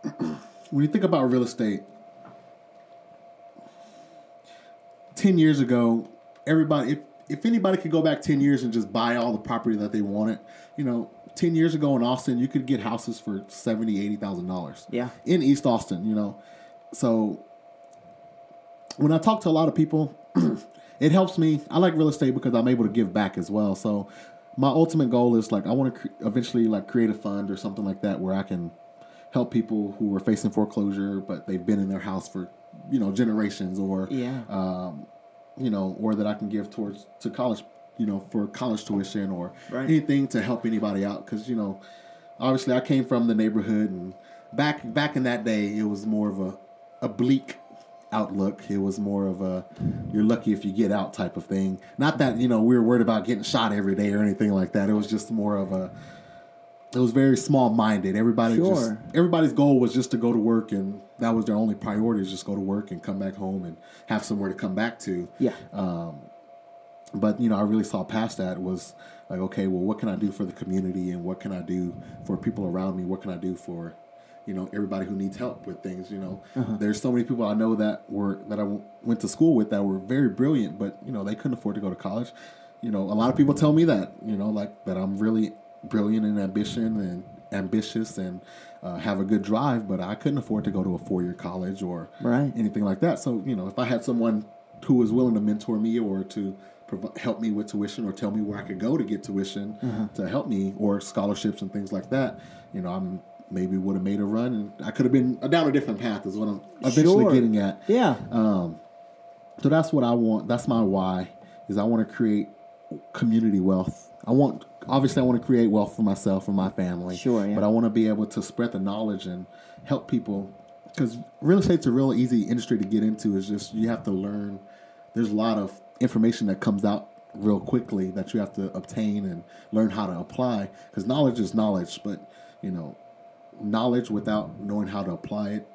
when you think about real estate, ten years ago, everybody if if anybody could go back ten years and just buy all the property that they wanted, you know, ten years ago in Austin, you could get houses for seventy, eighty thousand dollars. Yeah. In East Austin, you know. So when I talk to a lot of people, it helps me. I like real estate because I'm able to give back as well. So my ultimate goal is like I want to cre- eventually like create a fund or something like that where I can help people who are facing foreclosure but they've been in their house for you know generations or Yeah. um, you know or that I can give towards to college you know for college tuition or Right. anything to help anybody out because you know obviously I came from the neighborhood and back back in that day it was more of a a bleak outlook. It was more of a you're lucky if you get out type of thing. Not that you know we were worried about getting shot every day or anything like that. It was just more of a it was very small minded everybody just everybody's goal was just to go to work and that was their only priority is just go to work and come back home and have somewhere to come back to. Yeah. Um, but you know, I really saw past that was like, okay, well, what can I do for the community, and what can I do for people around me? What can I do for, you know, everybody who needs help with things? You know, there's so many people I know that were that I w- went to school with that were very brilliant, but you know, they couldn't afford to go to college. You know, a lot of people tell me that, you know, like that I'm really brilliant in ambition and ambitious and uh, have a good drive, but I couldn't afford to go to a four year college or Right. anything like that. So, you know, if I had someone who was willing to mentor me or to prov- help me with tuition or tell me where I could go to get tuition Uh-huh. to help me or scholarships and things like that, you know, I'm maybe would have made a run and I could have been down a different path is what I'm eventually Sure. getting at. Yeah. So that's what I want. That's my why is I want to create community wealth. I want obviously I want to create wealth for myself and my family. Sure, yeah. But I want to be able to spread the knowledge and help people because real estate's a real easy industry to get into. It's just you have to learn. There's a lot of information that comes out real quickly that you have to obtain and learn how to apply because knowledge is knowledge, but you know knowledge without knowing how to apply it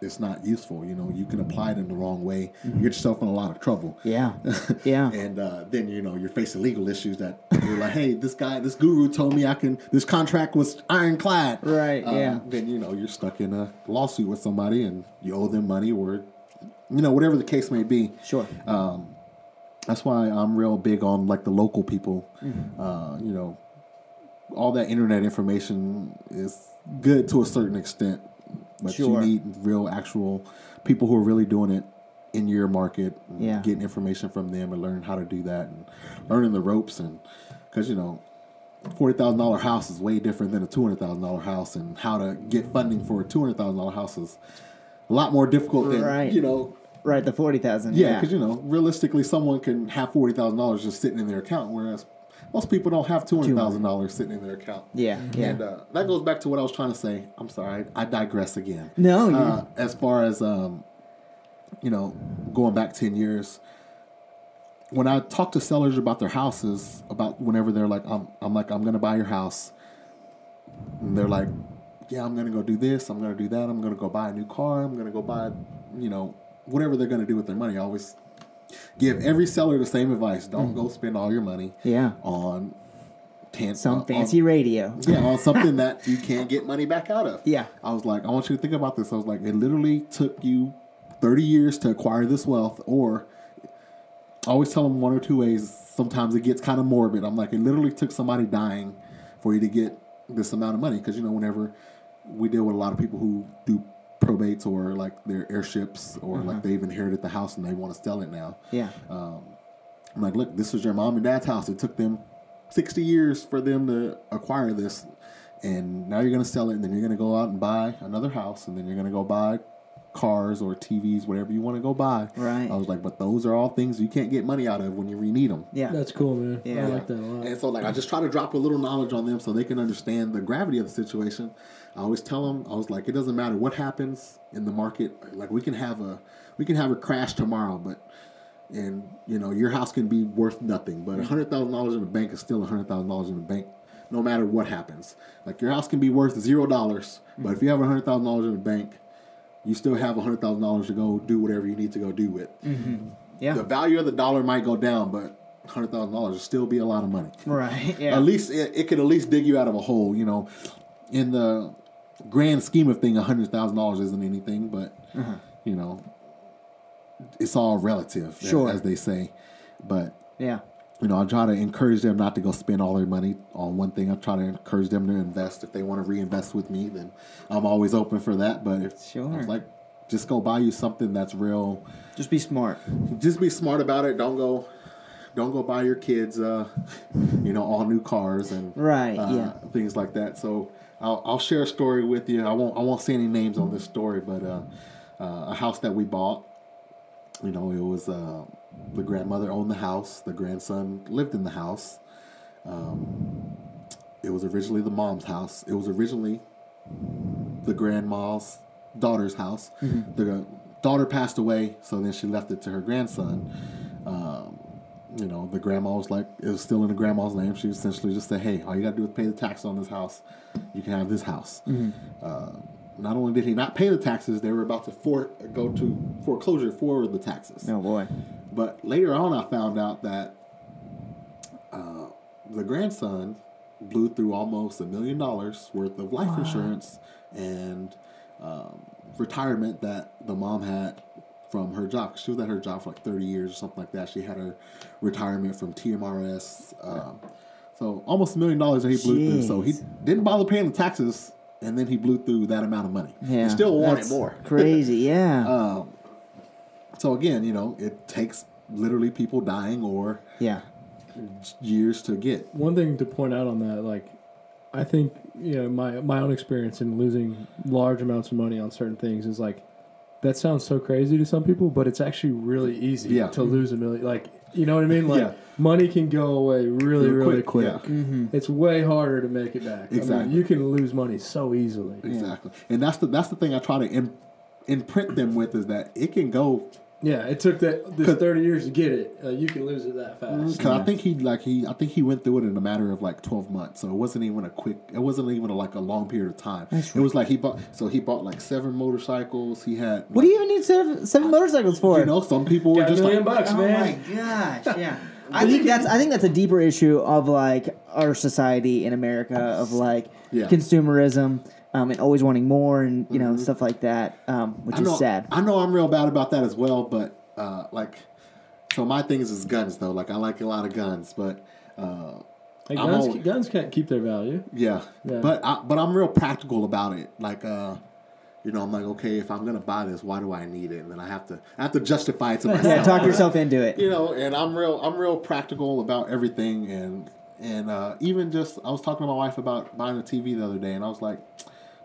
it's not useful you know you can apply it in the wrong way you get yourself in a lot of trouble Yeah. Yeah. and uh, then you know you're facing legal issues that you're like hey this guy this guru told me i can this contract was ironclad Right, Uh, yeah. then you know you're stuck in a lawsuit with somebody and you owe them money or you know whatever the case may be Sure. That's why I'm real big on like the local people. Mm-hmm. Uh, you know, all that internet information is good to a certain extent, but Sure. you need real actual people who are really doing it in your market. Yeah. Getting information from them and learning how to do that and learning the ropes and because you know. Forty thousand dollar house is way different than a two hundred thousand dollar house, and how to get funding for a two hundred thousand dollar house is a lot more difficult than Right. you know Right. The forty thousand. yeah, because you know, realistically, someone can have forty thousand dollars just sitting in their account, whereas most people don't have two hundred thousand dollars sitting in their account. Yeah, yeah. and uh, that goes back to what I was trying to say. I'm sorry, I, digress again. No, you- uh, as far as um, you know, going back ten years, when I talk to sellers about their houses, about whenever they're like, I'm, I'm like, I'm gonna buy your house, and they're like, yeah, I'm gonna go do this, I'm gonna do that, I'm gonna go buy a new car, I'm gonna go buy, you know, whatever they're gonna do with their money. I always give every seller the same advice: don't mm-hmm. go spend all your money. Yeah. on tan- Some uh, on- fancy radio. yeah, on something that you can't get money back out of. Yeah. I was like, I want you to think about this. I was like, it literally took you 30 years to acquire this wealth, or I always tell them one or two ways. Sometimes it gets kind of morbid. I'm like, it literally took somebody dying for you to get this amount of money. Because, you know, whenever we deal with a lot of people who do probates or like their heirships or like uh-huh. they've inherited the house and they want to sell it now. Yeah. Um, I'm like, look, this was your mom and dad's house. It took them 60 years for them to acquire this. And now you're going to sell it, and then you're going to go out and buy another house, and then you're going to go buy cars or TVs, whatever you want to go buy. Right. I was like, but those are all things you can't get money out of when you re need them. Yeah. That's cool, man. Yeah. I like that a lot. And so, like, I just try to drop a little knowledge on them so they can understand the gravity of the situation. I always tell them, I was like, it doesn't matter what happens in the market. Like, we can have a we can have a crash tomorrow, but and you know your house can be worth nothing, but a mm-hmm. hundred thousand dollars in the bank is still a hundred thousand dollars in the bank, no matter what happens. Like your house can be worth zero dollars, but if mm-hmm. you have a hundred thousand dollars in the bank, you still have a hundred thousand dollars to go do whatever you need to go do with. Mm-hmm. yeah. The value of the dollar might go down, but hundred thousand dollars will still be a lot of money. right. Yeah. At least it, it could at least dig you out of a hole. You know, in the grand scheme of things, hundred thousand dollars isn't anything, but you know, it's all relative, Sure. as they say. But yeah. you know, I try to encourage them not to go spend all their money on one thing. I try to encourage them to invest. If they want to reinvest with me, then I'm always open for that. But if Sure. I was like, just go buy you something that's real. Just be smart. Just be smart about it. Don't go. Don't go buy your kids, uh, you know, all new cars and Right, uh, yeah. things like that. So I'll, I'll share a story with you. I won't I won't say any names on this story, but uh, uh, a house that we bought. You know, it was uh, the grandmother owned the house. The grandson lived in the house. Um, it was originally the mom's house. It was originally the grandma's daughter's house. The daughter passed away, so then she left it to her grandson. Um, you know, the grandma was like, it was still in the grandma's name. She essentially just said, hey, all you got to do is pay the tax on this house. You can have this house. Uh, not only did he not pay the taxes, they were about to for, go to foreclosure for the taxes. Oh boy. But later on, I found out that uh, the grandson blew through almost a million dollars worth of life insurance and um, retirement that the mom had from her job. She was at her job for like 30 years or something like that. She had her retirement from TMRS. Um, so almost a million dollars that he blew through. So he didn't bother paying the taxes, and then he blew through that amount of money. Yeah. he still wanted that's more. Crazy. Yeah. So again, you know, it takes literally people dying or yeah. years to get. One thing to point out on that, like, I think you know my my own experience in losing large amounts of money on certain things is like that sounds so crazy to some people, but it's actually really easy Yeah. to lose a million. Like, you know what I mean? Like, Yeah. money can go away really, Real really quick, quick. yeah. Mm-hmm. It's way harder to make it back. I mean, Exactly. you can lose money so easily. Exactly, and that's the that's the thing I try to im- imprint them with is that it can go. Yeah, it took that this thirty years to get it. Uh, you can lose it that fast. Cause I think he like he I think he went through it in a matter of like twelve months, so it wasn't even a quick. It wasn't even a, like a long period of time. it was like he bought. So he bought like seven motorcycles. He had. What do you even need seven, seven motorcycles for? You know, some people were a just million like, bucks, oh man. my gosh. Yeah. I think that's I think that's a deeper issue of like our society in America of like Yeah. consumerism um, and always wanting more and you know stuff like that, um, which I know, is sad. I know I'm real bad about that as well, but uh, like, so my thing is is guns though. Like I like a lot of guns, but uh, Hey, guns, always- guns can't keep their value. yeah, Yeah. but I, but I'm real practical about it. Like, uh, you know, I'm like, okay, if I'm gonna buy this, why do I need it? And then I have to I have to justify it to myself. Yeah, talk yourself into it. you know, and I'm real I'm real practical about everything and and uh, even just I was talking to my wife about buying a TV the other day and I was like,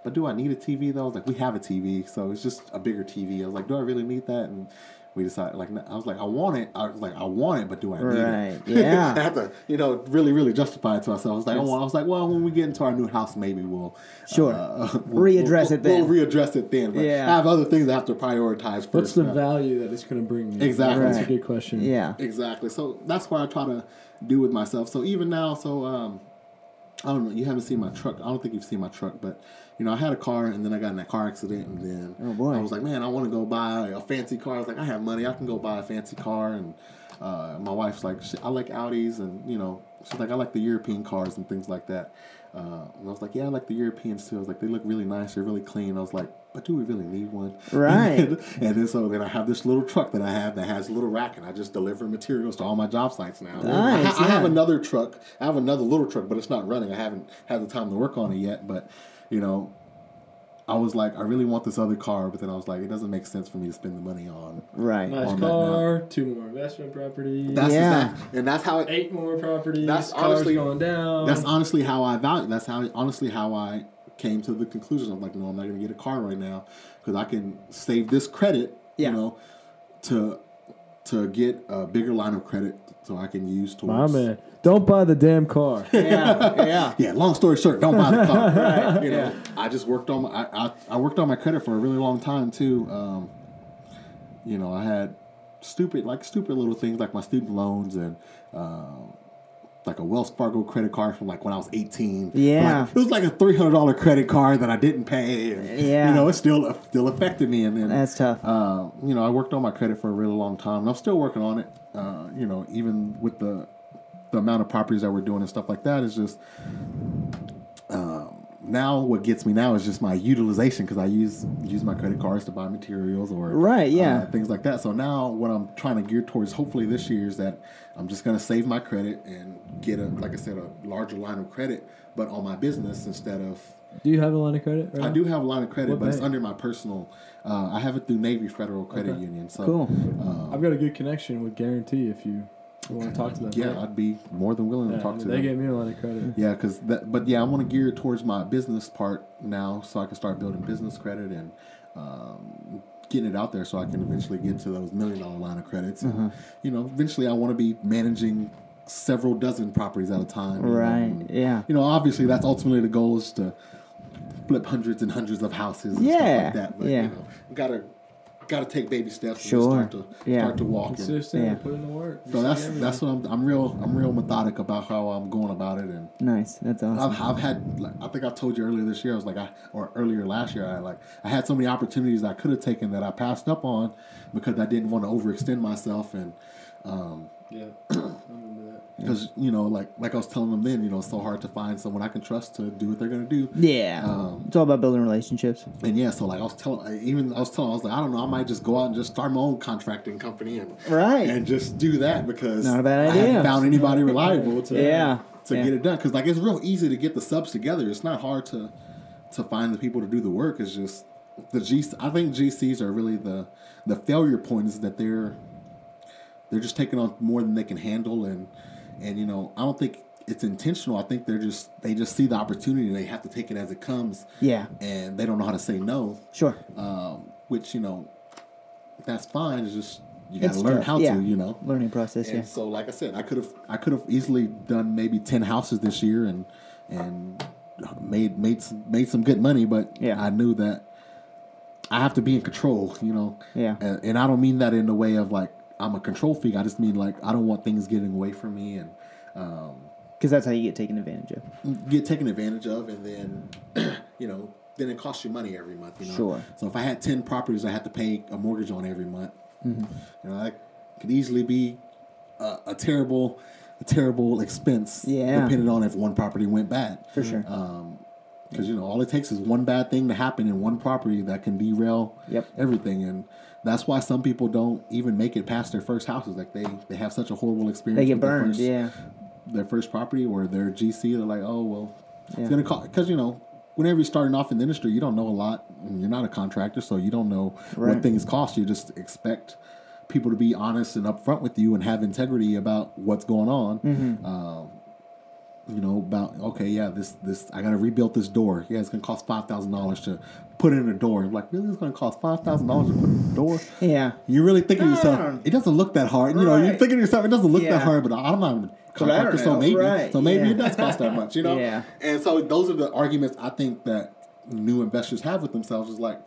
but do I need a TV though? I was like, we have a TV, so it's just a bigger TV. I was like, do I really need that? And we decided like I was like, I want it. I was like, I want it, but do I need Right, it? yeah. I had to, you know, really, really justify it to myself. I was like, I, want, I was like, well, when we get into our new house, maybe we'll Sure. uh, Readdress we'll, it then. We'll readdress it then. But Yeah. I have other things I have to prioritize first. What's the now. value that it's going to bring you? Exactly. That's a good question. Yeah. Exactly. So that's what I try to do with myself. So even now, so um, I don't know. You haven't seen my truck. I don't think you've seen my truck, but you know, I had a car, and then I got in that car accident, and then Oh, boy. I was like, man, I want to go buy a fancy car. I was like, I have money. I can go buy a fancy car, and uh, my wife's like, I like Audis, and you know, she's like, I like the European cars and things like that. Uh, and I was like, yeah, I like the Europeans too. I was like, they look really nice. They're really clean. I was like, but do we really need one? Right. and then so then I have this little truck that I have that has a little rack, and I just deliver materials to all my job sites now. I, Nice, I have another truck. I have another little truck, but it's not running. I haven't had the time to work on it yet. But you know, I was like, I really want this other car, but then I was like, it doesn't make sense for me to spend the money on. Right. Nice on car, two more investment properties, That's Yeah. exact- and that's how it, eight more properties. That's honestly- going down. That's honestly how I value. That's how honestly how I came to the conclusion of like, no, I'm not going to get a car right now because I can save this credit, Yeah. you know, to to get a bigger line of credit so I can use my man. Don't buy the damn car. Yeah. Yeah. Yeah. Long story short, don't buy the car. Right, You know, yeah. I just worked on my, I, I I worked on my credit for a really long time too. Um, you know, I had stupid like stupid little things like my student loans and. Um, like a Wells Fargo credit card from like when I was 18. Yeah. Like, it was like a $300 credit card that I didn't pay. And, Yeah. You know, it still still affected me. And then, That's tough. uh, you know, I worked on my credit for a really long time. And I'm still working on it. Uh, you know, even with the the amount of properties that we're doing and stuff like that is just um, now what gets me now is just my utilization because I use use my credit cards to buy materials or Right, yeah. uh, things like that. So now what I'm trying to gear towards, hopefully this year, is that I'm just going to save my credit and get a like I said a larger line of credit, but on my business instead of Do you have a line of credit? Right I do have a line of credit, What but it's under my personal. Uh, I have it through Navy Federal Credit Union. So Cool. uh, I've got a good connection with Guarantee if you want to talk to them. yeah, I'd be more than willing Yeah, to talk to they them. They gave me a line of credit. Yeah, because that. But yeah, I want to gear towards my business part now, so I can start building business credit and um, getting it out there, so I can eventually get to those million dollar line of credits. And, Mm-hmm. you know, eventually, I want to be managing several dozen properties at a time. Right. and, Yeah. You know, obviously, that's ultimately the goal is to flip hundreds and hundreds of houses and Yeah, stuff like that. But yeah. you know, gotta gotta take baby steps and Sure, just start to yeah. start to walk. And, Consistent, Yeah. put in the work. so that's that's what I'm I'm real I'm real methodic about how I'm going about it and Nice. That's awesome. I've, I've had like I think I told you earlier this year I was like I or earlier last year I like I had so many opportunities I could have taken that I passed up on because I didn't want to overextend myself and um yeah. I remember that. because you know like like I was telling them then you know it's so hard to find someone I can trust to do what they're gonna do yeah. Um, it's all about building relationships. and yeah so like I was telling even I was telling I was like I don't know I might just go out and just start my own contracting company and Right. and just do that because Not a bad I haven't idea. found anybody reliable to Yeah. to Yeah. get it done because like it's real easy to get the subs together. It's not hard to to find the people to do the work. It's just the G. I think GCs are really the the failure point is that they're they're just taking on more than they can handle and and you know I don't think it's intentional. I think they're just they just see the opportunity and they have to take it as it comes. Yeah. and they don't know how to say no. Sure. Um, which you know that's fine. It's just you got to learn tough, how yeah. to. You know. Learning process. And Yeah. so, like I said, I could have I could have easily done maybe ten houses this year and and made made some, made some good money, but Yeah. I knew that I have to be in control, you know. Yeah. And, and I don't mean that in the way of like I'm a control freak. I just mean like I don't want things getting away from me and um, Because that's how you get taken advantage of. get taken advantage of, and then you know then it costs you money every month. You know. Sure. So if I had ten properties, I had to pay a mortgage on every month. Mm-hmm. You know, that could easily be a, a terrible, a terrible expense. Yeah. Depending on if one property went bad. For sure. Because you know, all it takes is one bad thing to happen in one property that can derail Yep. everything, and that's why some people don't even make it past their first houses. Like they they have such a horrible experience. They get with their burned. first- Yeah. their first property or their GC, they're like, oh well, Yeah. it's gonna cost because you know whenever you're starting off in the industry, you don't know a lot, and you're not a contractor, so you don't know Right. what things cost. You just expect people to be honest and upfront with you and have integrity about what's going on. Mm-hmm. Um, you know about okay, yeah, this this I gotta rebuild this door. Yeah, it's gonna cost five thousand dollars to put in a door. You're like, really, it's gonna cost five thousand dollars to put in a door? Yeah. You're really thinking to yourself, it doesn't look that hard. You know, you're Right. thinking to yourself, it doesn't look Yeah. that hard, but I'm not a But I don't contractor, so maybe, Right, so maybe yeah. it does cost that much, you know. Yeah. And so those are the arguments I think that new investors have with themselves is like,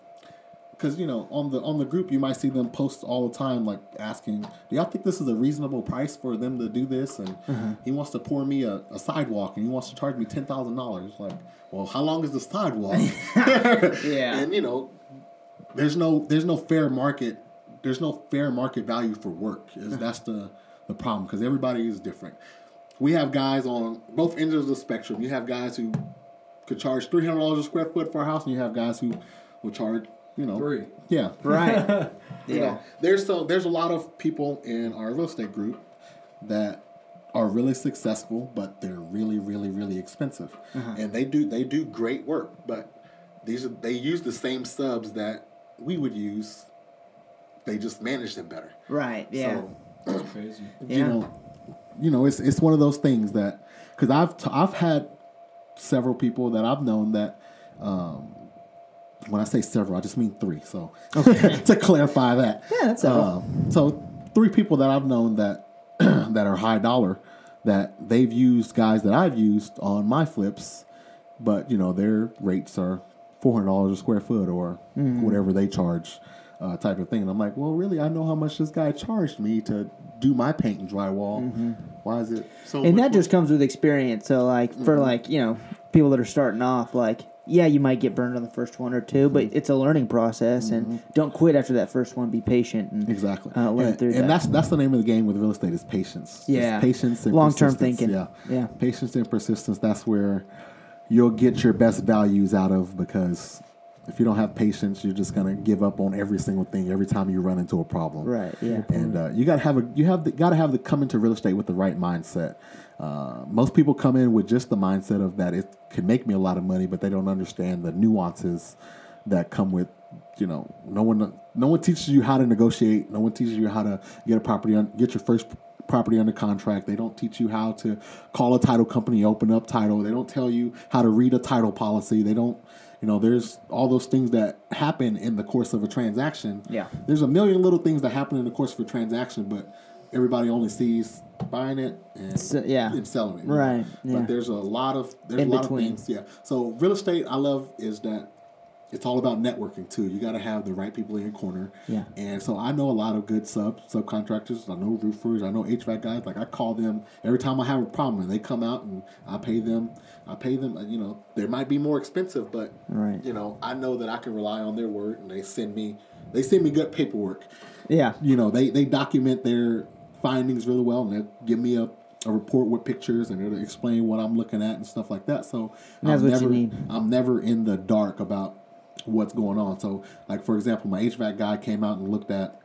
because you know, on the on the group, you might see them post all the time, like asking, "Do y'all think this is a reasonable price for them to do this?" And Mm-hmm. he wants to pour me a, a sidewalk, and he wants to charge me ten thousand dollars. Like, well, how long is the sidewalk? Yeah. and you know, there's no there's no fair market there's no fair market value for work is that's the the problem because everybody is different we have guys on both ends of the spectrum you have guys who could charge $300 a square foot for a house and you have guys who will charge you know Three. yeah Right. you know, there's so there's a lot of people in our real estate group that are really successful, but they're really, really, really expensive, Uh-huh. and they do they do great work, but these are they use the same subs that we would use. They just manage them better. Right. Yeah. So, That's crazy. Yeah. you know, you know, it's it's one of those things that because I've t- I've had several people that I've known that. Um, when I say several, I just mean three. So to clarify that, Yeah, that's several. Um, so three people that I've known that that are high dollar that they've used guys that I've used on my flips, but you know their rates are four hundred dollars a square foot or Mm-hmm. whatever they charge, uh, type of thing. And I'm like, well, really, I know how much this guy charged me to do my paint and drywall. Why is it so? Mm-hmm. and much that more- just comes with experience. So, like Mm-hmm. for like you know people that are starting off, like yeah, you might get burned on the first one or two, but Mm-hmm. it's a learning process, and don't quit after that first one. Be patient and Exactly. uh, learn and, through and that. that's that's the name of the game with real estate is patience. Yeah. patience and Long-term thinking. Yeah. Yeah. Patience and persistence. That's where you'll get your best values out of because if you don't have patience, you're just gonna give up on every single thing every time you run into a problem. Right, yeah. And uh, you gotta have a you have the, gotta have the come into real estate with the right mindset. Uh, most people come in with just the mindset of that it can make me a lot of money, but they don't understand the nuances that come with you know no one no one teaches you how to negotiate no one teaches you how to get a property on get your first property under contract they don't teach you how to call a title company open up title they don't tell you how to read a title policy they don't you know there's all those things that happen in the course of a transaction Yeah. there's a million little things that happen in the course of a transaction but everybody only sees buying it and, So- yeah. and selling it. Right, yeah. but there's a lot of there's In a lot between. of things yeah so real estate i love is that it's all about networking too. You got to have the right people in your corner. Yeah. And so I know a lot of good sub subcontractors. I know roofers. I know HVAC guys. Like I call them every time I have a problem, and they come out and I pay them. I pay them. uh, You know, they might be more expensive, but Right. you know, I know that I can rely on their word, and they send me they send me good paperwork. yeah. You know, they they document their findings really well, and they give me a. A report with pictures and it'll explain what I'm looking at and stuff like that. So That's I'm what you never. I'm never in the dark about what's going on. So, like for example, my HVAC guy came out and looked at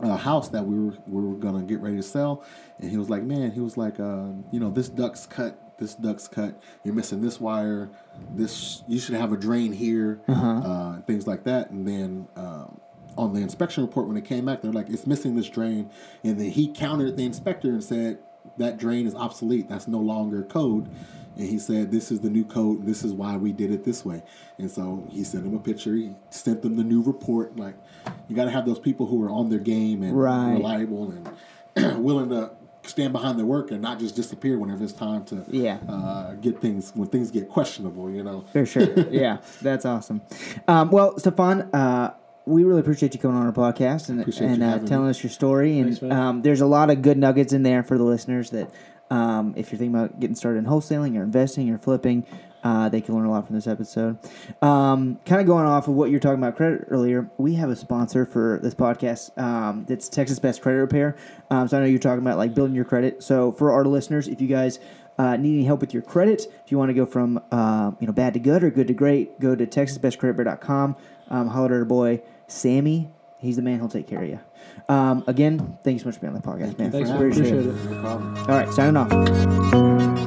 a house that we were we were gonna get ready to sell, and he was like, "Man, he was like, uh, you know, this duct's cut, this duct's cut. You're missing this wire. This you should have a drain here, uh things like that." And then. Um, on the inspection report, when it came back, they're like, "It's missing this drain," and then he countered the inspector and said, "That drain is obsolete. That's no longer code." And he said, "This is the new code. This is why we did it this way." And so he sent him a picture. He sent them the new report. Like, you got to have those people who are on their game and Right. reliable and willing to stand behind their work and not just disappear whenever it's time to Yeah. uh, get things when things get questionable. You know. For sure. yeah, that's awesome. Um, well, Stefan, uh, we really appreciate you coming on our podcast and, and uh, telling me. us your story. And Thanks, um, there's a lot of good nuggets in there for the listeners that um, if you're thinking about getting started in wholesaling or investing or flipping, uh, they can learn a lot from this episode. Um, kind of going off of what you're talking about credit earlier, we have a sponsor for this podcast um, that's Texas Best Credit Repair. Um, so I know you're talking about like building your credit. So for our listeners, if you guys uh, need any help with your credit, if you want to go from uh, you know bad to good or good to great, go to TexasBestCreditRepair.com. Um, holler at our boy Sammy. He's the man. He'll take care of you. Um, again, thank you so much for being on the podcast, man. Thanks, man. Appreciate Appreciate it. it. No problem. All right, signing off.